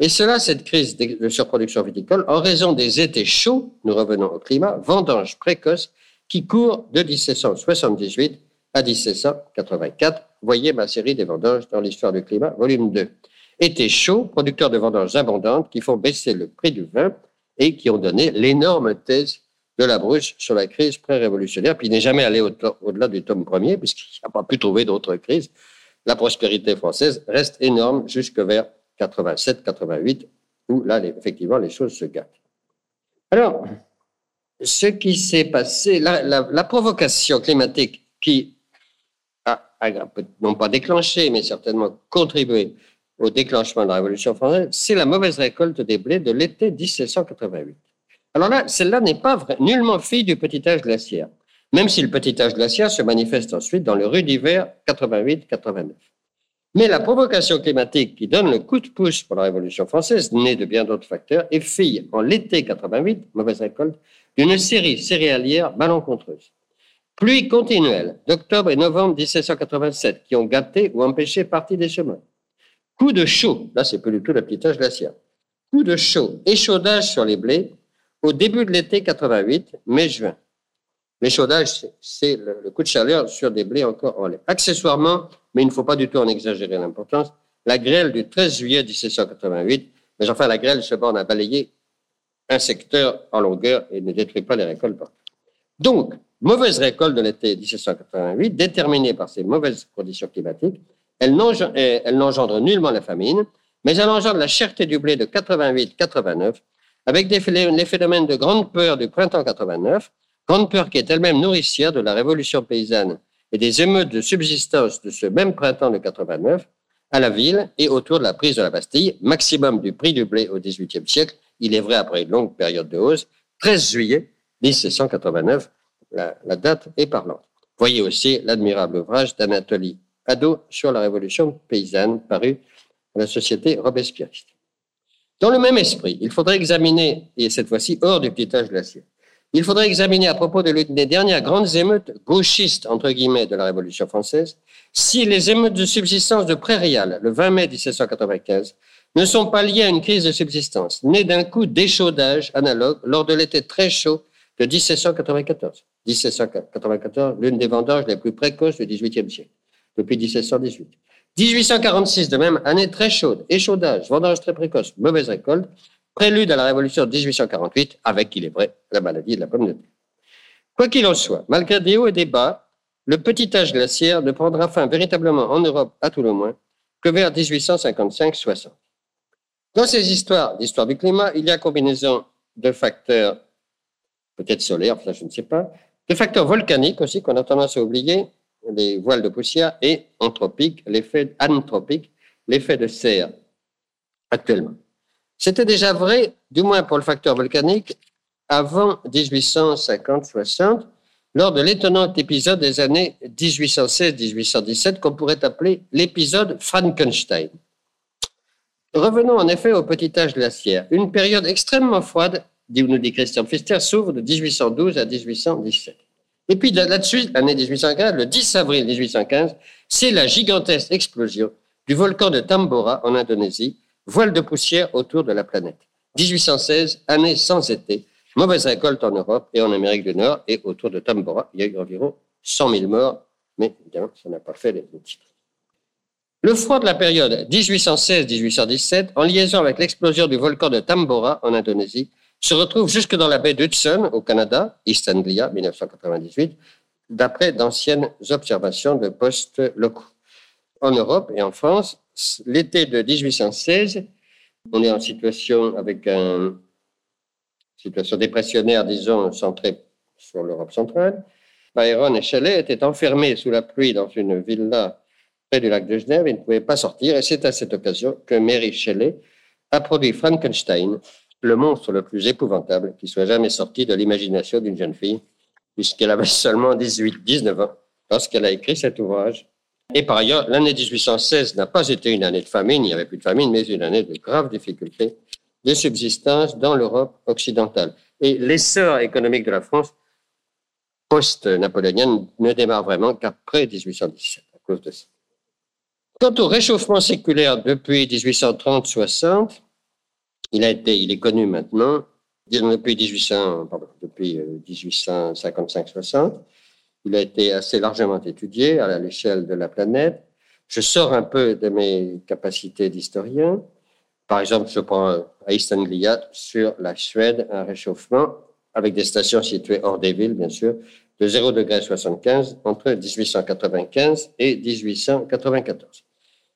Et cela, cette crise de surproduction viticole, en raison des étés chauds, nous revenons au climat, vendange précoce, qui court de 1778 à 1784. Voyez ma série des vendanges dans l'histoire du climat, volume 2. Été chaud, producteurs de vendanges abondantes qui font baisser le prix du vin et qui ont donné l'énorme thèse de la Bruche sur la crise pré-révolutionnaire, puis il n'est jamais allé au-delà du tome premier, puisqu'il n'a pas pu trouver d'autres crises. La prospérité française reste énorme jusque vers 87-88, où là, effectivement, les choses se gâtent. Alors, ce qui s'est passé, la, provocation climatique qui a, non pas déclenché, mais certainement contribué au déclenchement de la Révolution française, c'est la mauvaise récolte des blés de l'été 1788. Alors là, celle-là n'est pas nullement fille du petit âge glaciaire, même si le petit âge glaciaire se manifeste ensuite dans le rude hiver 88-89. Mais la provocation climatique qui donne le coup de pouce pour la Révolution française, née de bien d'autres facteurs, est fille en l'été 88, mauvaise récolte, d'une série céréalière malencontreuse. Pluies continuelles d'octobre et novembre 1787 qui ont gâté ou empêché partie des chemins. Coup de chaud, là c'est plus du tout la petite glaciaire. Coup de chaud, échaudage sur les blés au début de l'été 88, mai-juin. L'échaudage, c'est le, coup de chaleur sur des blés encore en lait. Accessoirement, mais il ne faut pas du tout en exagérer l'importance, la grêle du 13 juillet 1788, mais enfin la grêle se borne à balayer un secteur en longueur et ne détruit pas les récoltes. Donc, mauvaise récolte de l'été 1788, déterminée par ces mauvaises conditions climatiques, elle n'engendre nullement la famine, mais elle engendre la cherté du blé de 88-89, avec des, les phénomènes de grande peur du printemps 89, grande peur qui est elle-même nourricière de la révolution paysanne et des émeutes de subsistance de ce même printemps de 89 à la ville et autour de la prise de la Bastille, maximum du prix du blé au XVIIIe siècle, il est vrai après une longue période de hausse, 13 juillet 1789, la, la date est parlante. Voyez aussi l'admirable ouvrage d'Anatolie Ado sur la révolution paysanne, paru dans la société robespierriste. Dans le même esprit, il faudrait examiner, et cette fois-ci hors du âge glaciaire, il faudrait examiner à propos de l'une des dernières grandes émeutes gauchistes, entre guillemets, de la Révolution française, si les émeutes de subsistance de Prairial, le 20 mai 1795, ne sont pas liées à une crise de subsistance, née d'un coup d'échaudage analogue lors de l'été très chaud de 1794. 1794, l'une des vendanges les plus précoces du XVIIIe siècle depuis 1718. 1846, de même, année très chaude, échaudage, vendange très précoce, mauvaise récolte, prélude à la révolution de 1848, avec, il est vrai, la maladie de la pomme de terre. Quoi qu'il en soit, malgré des hauts et des bas, le petit âge glaciaire ne prendra fin véritablement en Europe, à tout le moins, que vers 1855-60. Dans ces histoires d'histoire du climat, il y a combinaison de facteurs, peut-être solaires, ça je ne sais pas, de facteurs volcaniques aussi qu'on a tendance à oublier, les voiles de poussière, et anthropique, l'effet anthropique, l'effet de serre actuellement. C'était déjà vrai, du moins pour le facteur volcanique, avant 1850-60, lors de l'étonnant épisode des années 1816-1817 qu'on pourrait appeler l'épisode Frankenstein. Revenons en effet au petit âge glaciaire. Une période extrêmement froide, nous dit Christian Pfister, s'ouvre de 1812 à 1817. Et puis là-dessus, l'année 1815, le 10 avril 1815, c'est la gigantesque explosion du volcan de Tambora en Indonésie, voile de poussière autour de la planète. 1816, année sans été, mauvaise récolte en Europe et en Amérique du Nord, et autour de Tambora, il y a eu environ 100 000 morts, mais évidemment, ça n'a pas fait les titres. Le froid de la période 1816-1817, en liaison avec l'explosion du volcan de Tambora en Indonésie, se retrouve jusque dans la baie d'Hudson au Canada, East Anglia, 1998, d'après d'anciennes observations de postes locaux. En Europe et en France, l'été de 1816, on est en situation avec une situation dépressionnaire, disons, centrée sur l'Europe centrale. Byron et Shelley étaient enfermés sous la pluie dans une villa près du lac de Genève. Ils ne pouvaient pas sortir. Et c'est à cette occasion que Mary Shelley a produit Frankenstein, le monstre le plus épouvantable qui soit jamais sorti de l'imagination d'une jeune fille, puisqu'elle avait [LAUGHS] seulement 18-19 ans lorsqu'elle a écrit cet ouvrage. Et par ailleurs, l'année 1816 n'a pas été une année de famine, il n'y avait plus de famine, mais une année de graves difficultés de subsistance dans l'Europe occidentale. Et l'essor économique de la France post-napoléonienne ne démarre vraiment qu'après 1817 à cause de ça. Quant au réchauffement séculaire depuis 1830-60, il a été, il est connu maintenant, depuis 1800, pardon, depuis 1855-60. Euh, il a été assez largement étudié à l'échelle de la planète. Je sors un peu de mes capacités d'historien. Par exemple, je prends à sur la Suède un réchauffement avec des stations situées hors des villes, bien sûr, de 0 degré 75 entre 1895 et 1894.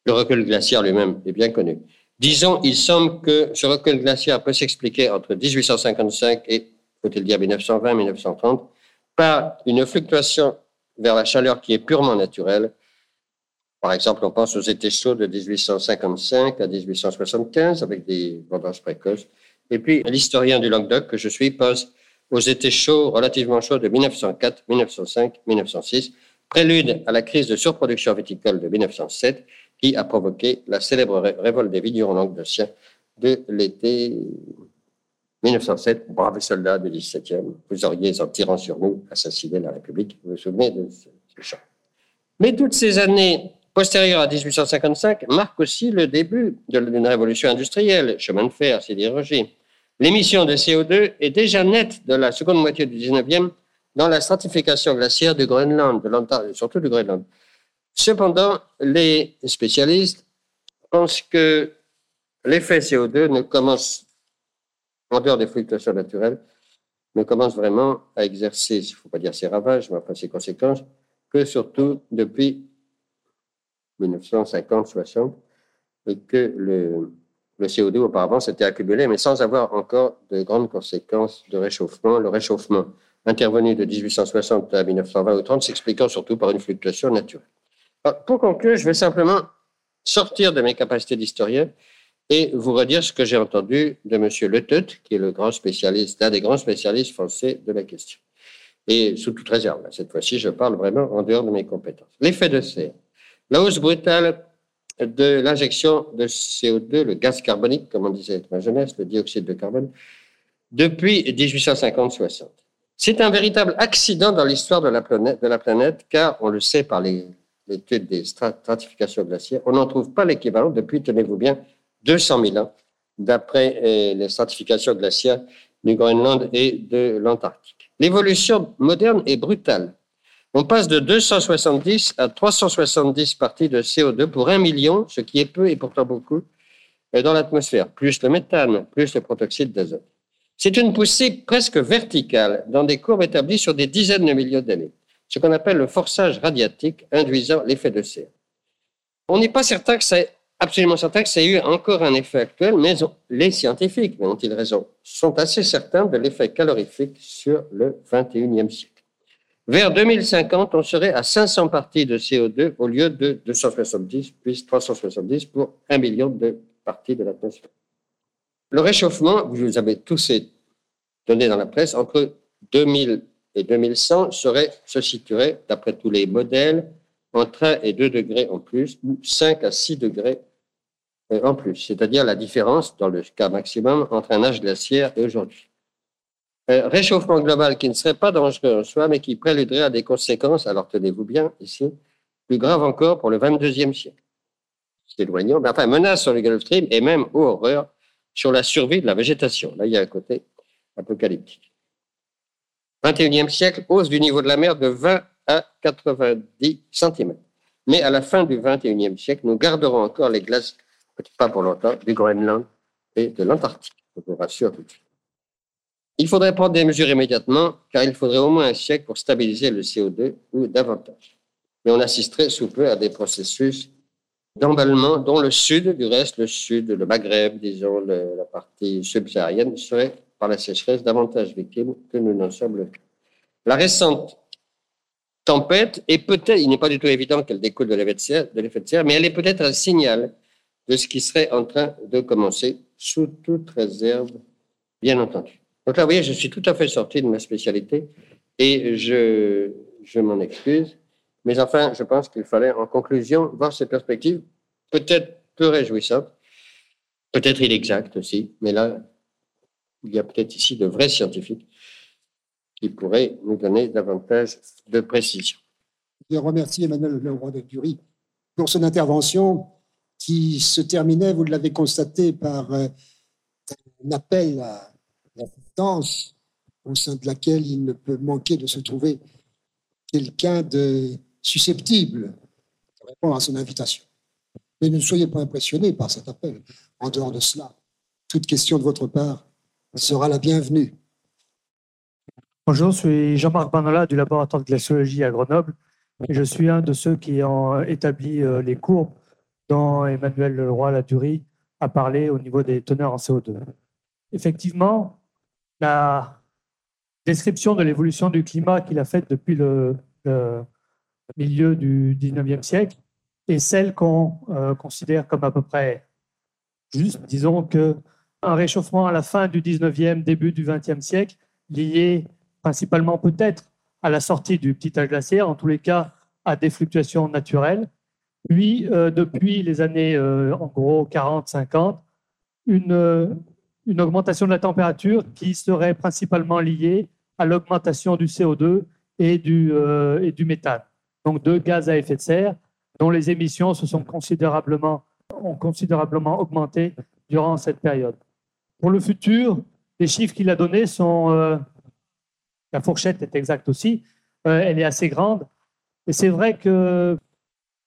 Le recul glaciaire lui-même est bien connu. Disons, il semble que ce recul glaciaire peut s'expliquer entre 1855 et, faut-il dire, 1920-1930 par une fluctuation vers la chaleur qui est purement naturelle. Par exemple, on pense aux étés chauds de 1855 à 1875 avec des vendanges précoces. Et puis, l'historien du Languedoc que je suis pense aux étés chauds, relativement chauds de 1904, 1905, 1906, prélude à la crise de surproduction viticole de 1907 qui a provoqué la célèbre révolte des vignerons languedociens de l'été 1907. Braves soldats du 17e, vous auriez, en tirant sur nous, assassiné la République. Vous vous souvenez de ce chant? Mais toutes ces années postérieures à 1855 marquent aussi le début d'une révolution industrielle, chemin de fer, sidérurgie. L'émission de CO2 est déjà nette de la seconde moitié du 19e dans la stratification glaciaire du Groenland, de surtout du Groenland. Cependant, les spécialistes pensent que l'effet CO2 ne commence, en dehors des fluctuations naturelles, ne commence vraiment à exercer, il ne faut pas dire ses ravages, mais enfin ses conséquences, que surtout depuis 1950-60, et que le, le CO2 auparavant s'était accumulé, mais sans avoir encore de grandes conséquences de réchauffement. Le réchauffement intervenu de 1860 à 1920 ou 30 s'expliquant surtout par une fluctuation naturelle. Ah, pour conclure, je vais simplement sortir de mes capacités d'historien et vous redire ce que j'ai entendu de M. Leteut, qui est le grand spécialiste, l'un des grands spécialistes français de la question. Et sous toute réserve, cette fois-ci, je parle vraiment en dehors de mes compétences. L'effet de serre. La hausse brutale de l'injection de CO2, le gaz carbonique, comme on disait ma jeunesse, le dioxyde de carbone, depuis 1850-60. C'est un véritable accident dans l'histoire de la planète, car on le sait par les l'étude des stratifications glaciaires, on n'en trouve pas l'équivalent depuis, tenez-vous bien, 200 000 ans, d'après euh, les stratifications glaciaires du Groenland et de l'Antarctique. L'évolution moderne est brutale. On passe de 270 à 370 parties de CO2 pour un million, ce qui est peu et pourtant beaucoup, euh, dans l'atmosphère, plus le méthane, plus le protoxyde d'azote. C'est une poussée presque verticale dans des courbes établies sur des dizaines de millions d'années ce qu'on appelle le forçage radiatique induisant l'effet de serre. On n'est pas certain que c'est absolument certain que ça ait eu encore un effet actuel, mais les scientifiques, mais ont-ils raison, sont assez certains de l'effet calorifique sur le 21e siècle. Vers 2050, on serait à 500 parties de CO2 au lieu de 270, puis 370 pour un million de parties de l'atmosphère. Le réchauffement, vous avez tous ces données dans la presse, entre 2000 et 2100 serait, se situerait, d'après tous les modèles, entre 1 et 2 degrés en plus, ou 5 à 6 degrés euh, en plus, c'est-à-dire la différence, dans le cas maximum, entre un âge glaciaire et aujourd'hui. Un réchauffement global qui ne serait pas dangereux en soi, mais qui préluderait à des conséquences, alors tenez-vous bien ici, plus graves encore pour le 22e siècle. C'est éloignant, mais enfin, menace sur le Gulf Stream et même, ô horreur, sur la survie de la végétation. Là, il y a un côté apocalyptique. 21e siècle, hausse du niveau de la mer de 20 à 90 cm. Mais à la fin du 21e siècle, nous garderons encore les glaces, pas pour longtemps, du Groenland et de l'Antarctique. Je vous rassure tout de suite. Il faudrait prendre des mesures immédiatement, car il faudrait au moins un siècle pour stabiliser le CO2 ou davantage. Mais on assisterait sous peu à des processus d'emballement dont le sud, du reste, le sud, le Maghreb, disons, la partie subsaharienne, serait par la sécheresse davantage victime que nous n'en sommes La récente tempête est peut-être, il n'est pas du tout évident qu'elle découle de l'effet de, de serre, mais elle est peut-être un signal de ce qui serait en train de commencer, sous toute réserve, bien entendu. Donc là, vous voyez, je suis tout à fait sorti de ma spécialité et je, je m'en excuse. Mais enfin, je pense qu'il fallait, en conclusion, voir ces perspectives, peut-être peu réjouissantes, peut-être inexactes aussi, mais là, il y a peut-être ici de vrais scientifiques qui pourraient nous donner davantage de précision. Je remercie Emmanuel Leroy de Dury pour son intervention qui se terminait, vous l'avez constaté, par euh, un appel à l'assistance au sein de laquelle il ne peut manquer de se trouver quelqu'un de susceptible de répondre à son invitation. Mais ne soyez pas impressionnés par cet appel. En dehors de cela, toute question de votre part sera la bienvenue. Bonjour, je suis Jean-Marc Banola du laboratoire de glaciologie à Grenoble et je suis un de ceux qui ont établi euh, les courbes dont Emmanuel Leroy-Ladurie a parlé au niveau des teneurs en CO2. Effectivement, la description de l'évolution du climat qu'il a faite depuis le, milieu du 19e siècle est celle qu'on euh, considère comme à peu près juste. Disons qu'un réchauffement à la fin du 19e, début du 20e siècle, lié principalement peut-être à la sortie du petit âge glaciaire, en tous les cas à des fluctuations naturelles. Puis, euh, depuis les années euh, en gros 40-50, une, une augmentation de la température qui serait principalement liée à l'augmentation du CO2 et du, euh, et du méthane, donc deux gaz à effet de serre dont les émissions se sont considérablement, ont considérablement augmenté durant cette période. Pour le futur, les chiffres qu'il a donnés sont... Euh, la fourchette est exacte aussi, euh, elle est assez grande. Et c'est vrai que,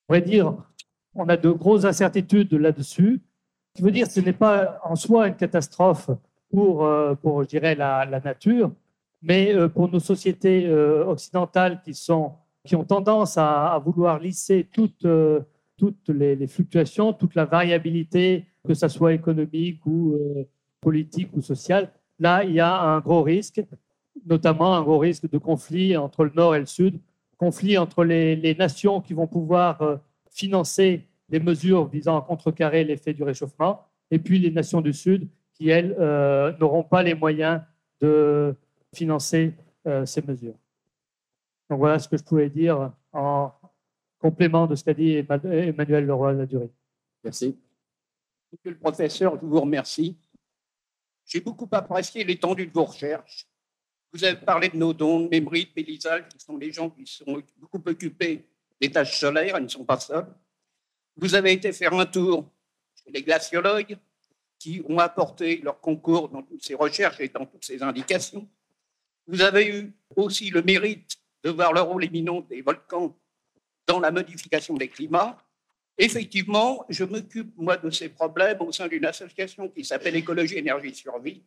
on va dire, on a de grosses incertitudes là-dessus. Ce qui veut dire que ce n'est pas en soi une catastrophe pour, pour je dirais, la, nature, mais euh, pour nos sociétés euh, occidentales qui, sont, qui ont tendance à, vouloir lisser toutes, euh, toutes les, fluctuations, toute la variabilité, que ce soit économique ou politique ou sociale, là, il y a un gros risque, notamment un gros risque de conflit entre le Nord et le Sud, conflit entre les, nations qui vont pouvoir financer les mesures visant à contrecarrer l'effet du réchauffement, et puis les nations du Sud qui, elles, n'auront pas les moyens de, financer euh, ces mesures. Donc voilà ce que je pouvais dire en complément de ce qu'a dit Emmanuel Leroy-Ladurie. Merci. Monsieur le professeur, je vous remercie. J'ai beaucoup apprécié l'étendue de vos recherches. Vous avez parlé de nos dons, de Mémry, de Pélisal, qui sont des gens qui sont beaucoup occupés des tâches solaires, ils ne sont pas seuls. Vous avez été faire un tour chez les glaciologues qui ont apporté leur concours dans toutes ces recherches et dans toutes ces indications. Vous avez eu aussi le mérite de voir le rôle éminent des volcans dans la modification des climats. Effectivement, je m'occupe, moi, de ces problèmes au sein d'une association qui s'appelle Écologie, Énergie, Survie.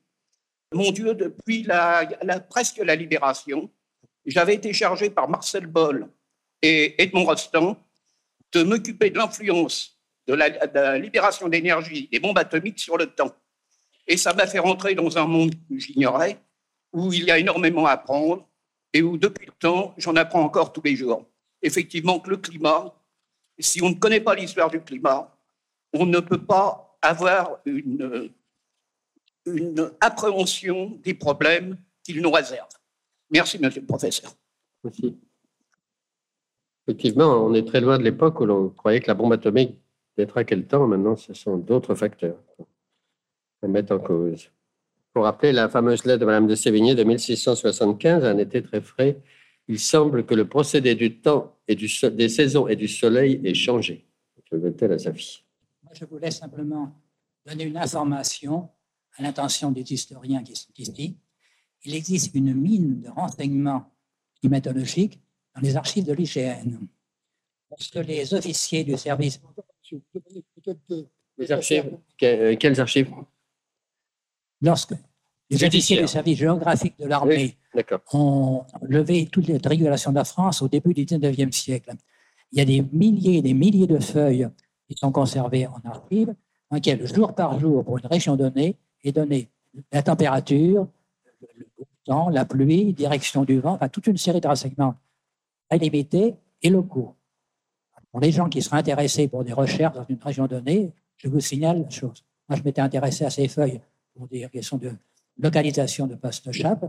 Mon Dieu, depuis la, presque la libération, j'avais été chargé par Marcel Boll et Edmond Rostand de m'occuper de l'influence de de la libération d'énergie des bombes atomiques sur le temps. Et ça m'a fait rentrer dans un monde que j'ignorais, où il y a énormément à apprendre et où depuis le temps, j'en apprends encore tous les jours. Effectivement, que le climat, si on ne connaît pas l'histoire du climat, on ne peut pas avoir une, appréhension des problèmes qu'il nous réserve. Merci, monsieur le professeur. Merci. Effectivement, on est très loin de l'époque où l'on croyait que la bombe atomique quel temps. Maintenant, ce sont d'autres facteurs qui mettent en cause. Pour rappeler la fameuse lettre de Madame de Sévigné de 1675, un été très frais, il semble que le procédé du temps et du, des saisons et du soleil ait changé. Que veut-elle à sa fille Moi, je voulais simplement donner une information à l'intention des historiens qui sont ici. Il existe une mine de renseignements climatologiques dans les archives de l'IGN. Parce que les officiers du service. Les archives Quelles archives? Lorsque les officiers du service géographique de l'armée ont levé toutes les régulations de la France au début du 19e siècle. Il y a des milliers et des milliers de feuilles qui sont conservés en archives, dans lesquels jour par jour, pour une région donnée, est donnée la température, le temps, la pluie, direction du vent, enfin toute une série de renseignements très limités et locaux. Pour les gens qui seraient intéressés pour des recherches dans une région donnée, je vous signale la chose. Moi, je m'étais intéressé à ces feuilles pour des questions de localisation de post chape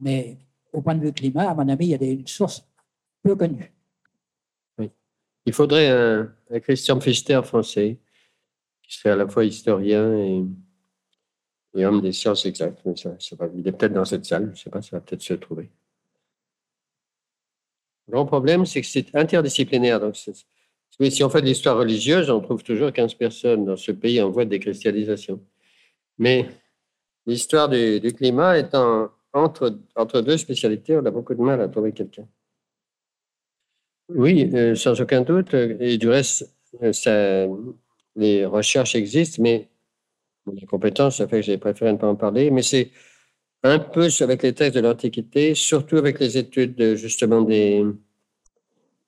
mais au point de vue climat, à mon avis, il y a des sources peu connues. Oui. Il faudrait un, Christian Fichter français, qui serait à la fois historien et, homme des sciences exactes. ça, il est peut-être dans cette salle, je ne sais pas, ça va peut-être se trouver. Le grand problème, c'est que c'est interdisciplinaire. Donc si on fait de l'histoire religieuse, on trouve toujours 15 personnes dans ce pays en voie de décristallisation. Mais l'histoire du, climat étant entre, entre deux spécialités, on a beaucoup de mal à trouver quelqu'un. Oui, euh, sans aucun doute. Et du reste, euh, les recherches existent, mais les compétences, ça fait que j'ai préféré ne pas en parler. Mais c'est un peu avec les textes de l'Antiquité, surtout avec les études justement des,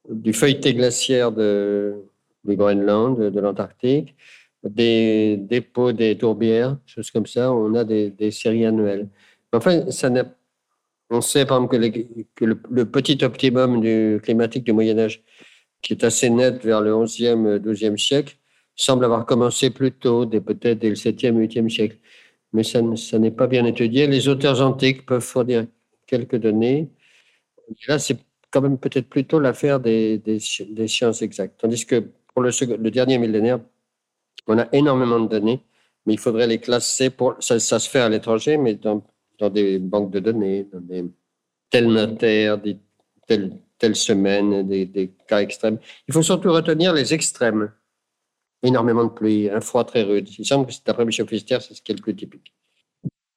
du feuilleté glaciaire du Groenland, de, l'Antarctique, des dépôts des tourbières, choses comme ça. On a des, séries annuelles. Enfin, ça on sait par exemple que, le, petit optimum climatique du Moyen Âge, qui est assez net vers le 11e, 12e siècle, semble avoir commencé plus tôt, peut-être dès le 7e, 8e siècle. Mais ça, n'est pas bien étudié. Les auteurs antiques peuvent fournir quelques données. là, c'est quand même peut-être plutôt l'affaire des, sciences exactes. Tandis que pour le dernier millénaire, on a énormément de données, mais il faudrait les classer. Pour, ça, se fait à l'étranger, mais dans des banques de données, dans des tels notaires, des telle, telle semaine, des, cas extrêmes. Il faut surtout retenir les extrêmes. Énormément de pluie, un froid très rude. Il semble que d'après Michel Fister, c'est ce qui est le plus typique.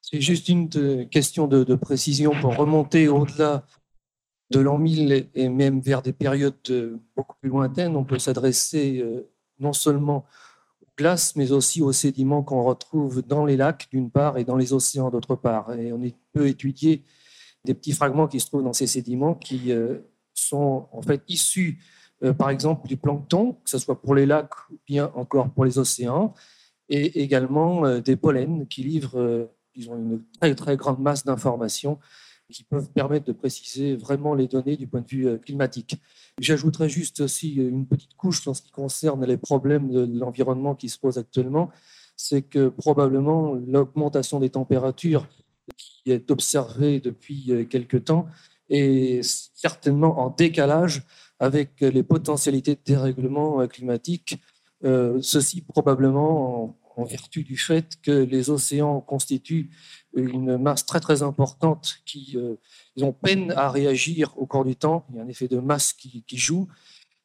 C'est juste une question de, précision pour remonter au-delà de l'an 1000 et même vers des périodes beaucoup plus lointaines. On peut s'adresser euh, non seulement glace, mais aussi aux sédiments qu'on retrouve dans les lacs d'une part et dans les océans d'autre part. Et on peut étudier des petits fragments qui se trouvent dans ces sédiments qui euh, sont en fait issus, euh, par exemple, du plancton, que ce soit pour les lacs ou bien encore pour les océans, et également euh, des pollens qui livrent, disons, une très très grande masse d'informations qui peuvent permettre de préciser vraiment les données du point de vue climatique. J'ajouterais juste aussi une petite couche en ce qui concerne les problèmes de l'environnement qui se posent actuellement. C'est que probablement l'augmentation des températures qui est observée depuis euh, quelque temps est certainement en décalage avec les potentialités de dérèglement euh, climatique. Euh, ceci probablement en, vertu du fait que les océans constituent une masse très très importante qui ils ont peine à réagir au cours du temps. Il y a un effet de masse qui, joue.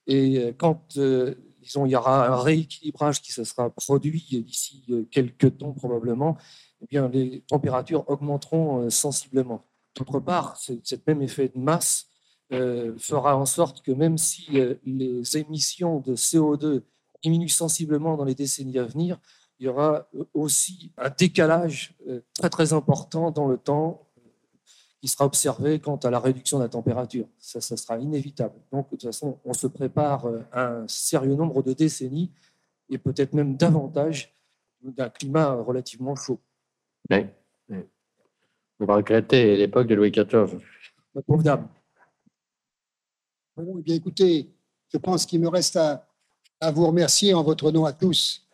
Et euh, quand euh, disons, il y aura un rééquilibrage qui se sera produit d'ici euh, quelques temps probablement, eh bien, les températures augmenteront sensiblement. D'autre part, cet même effet de masse fera en sorte que même si les émissions de CO2 diminuent sensiblement dans les décennies à venir, il y aura aussi un décalage très très important dans le temps qui sera observé quant à la réduction de la température. Ça, ça sera inévitable. Donc, de toute façon, on se prépare euh, à un sérieux nombre de décennies et peut-être même davantage d'un climat relativement chaud. Oui. On va regretter l'époque de Louis XIV. La pauvre dame. Bon, eh bien, écoutez, je pense qu'il me reste à, à vous remercier en votre nom à tous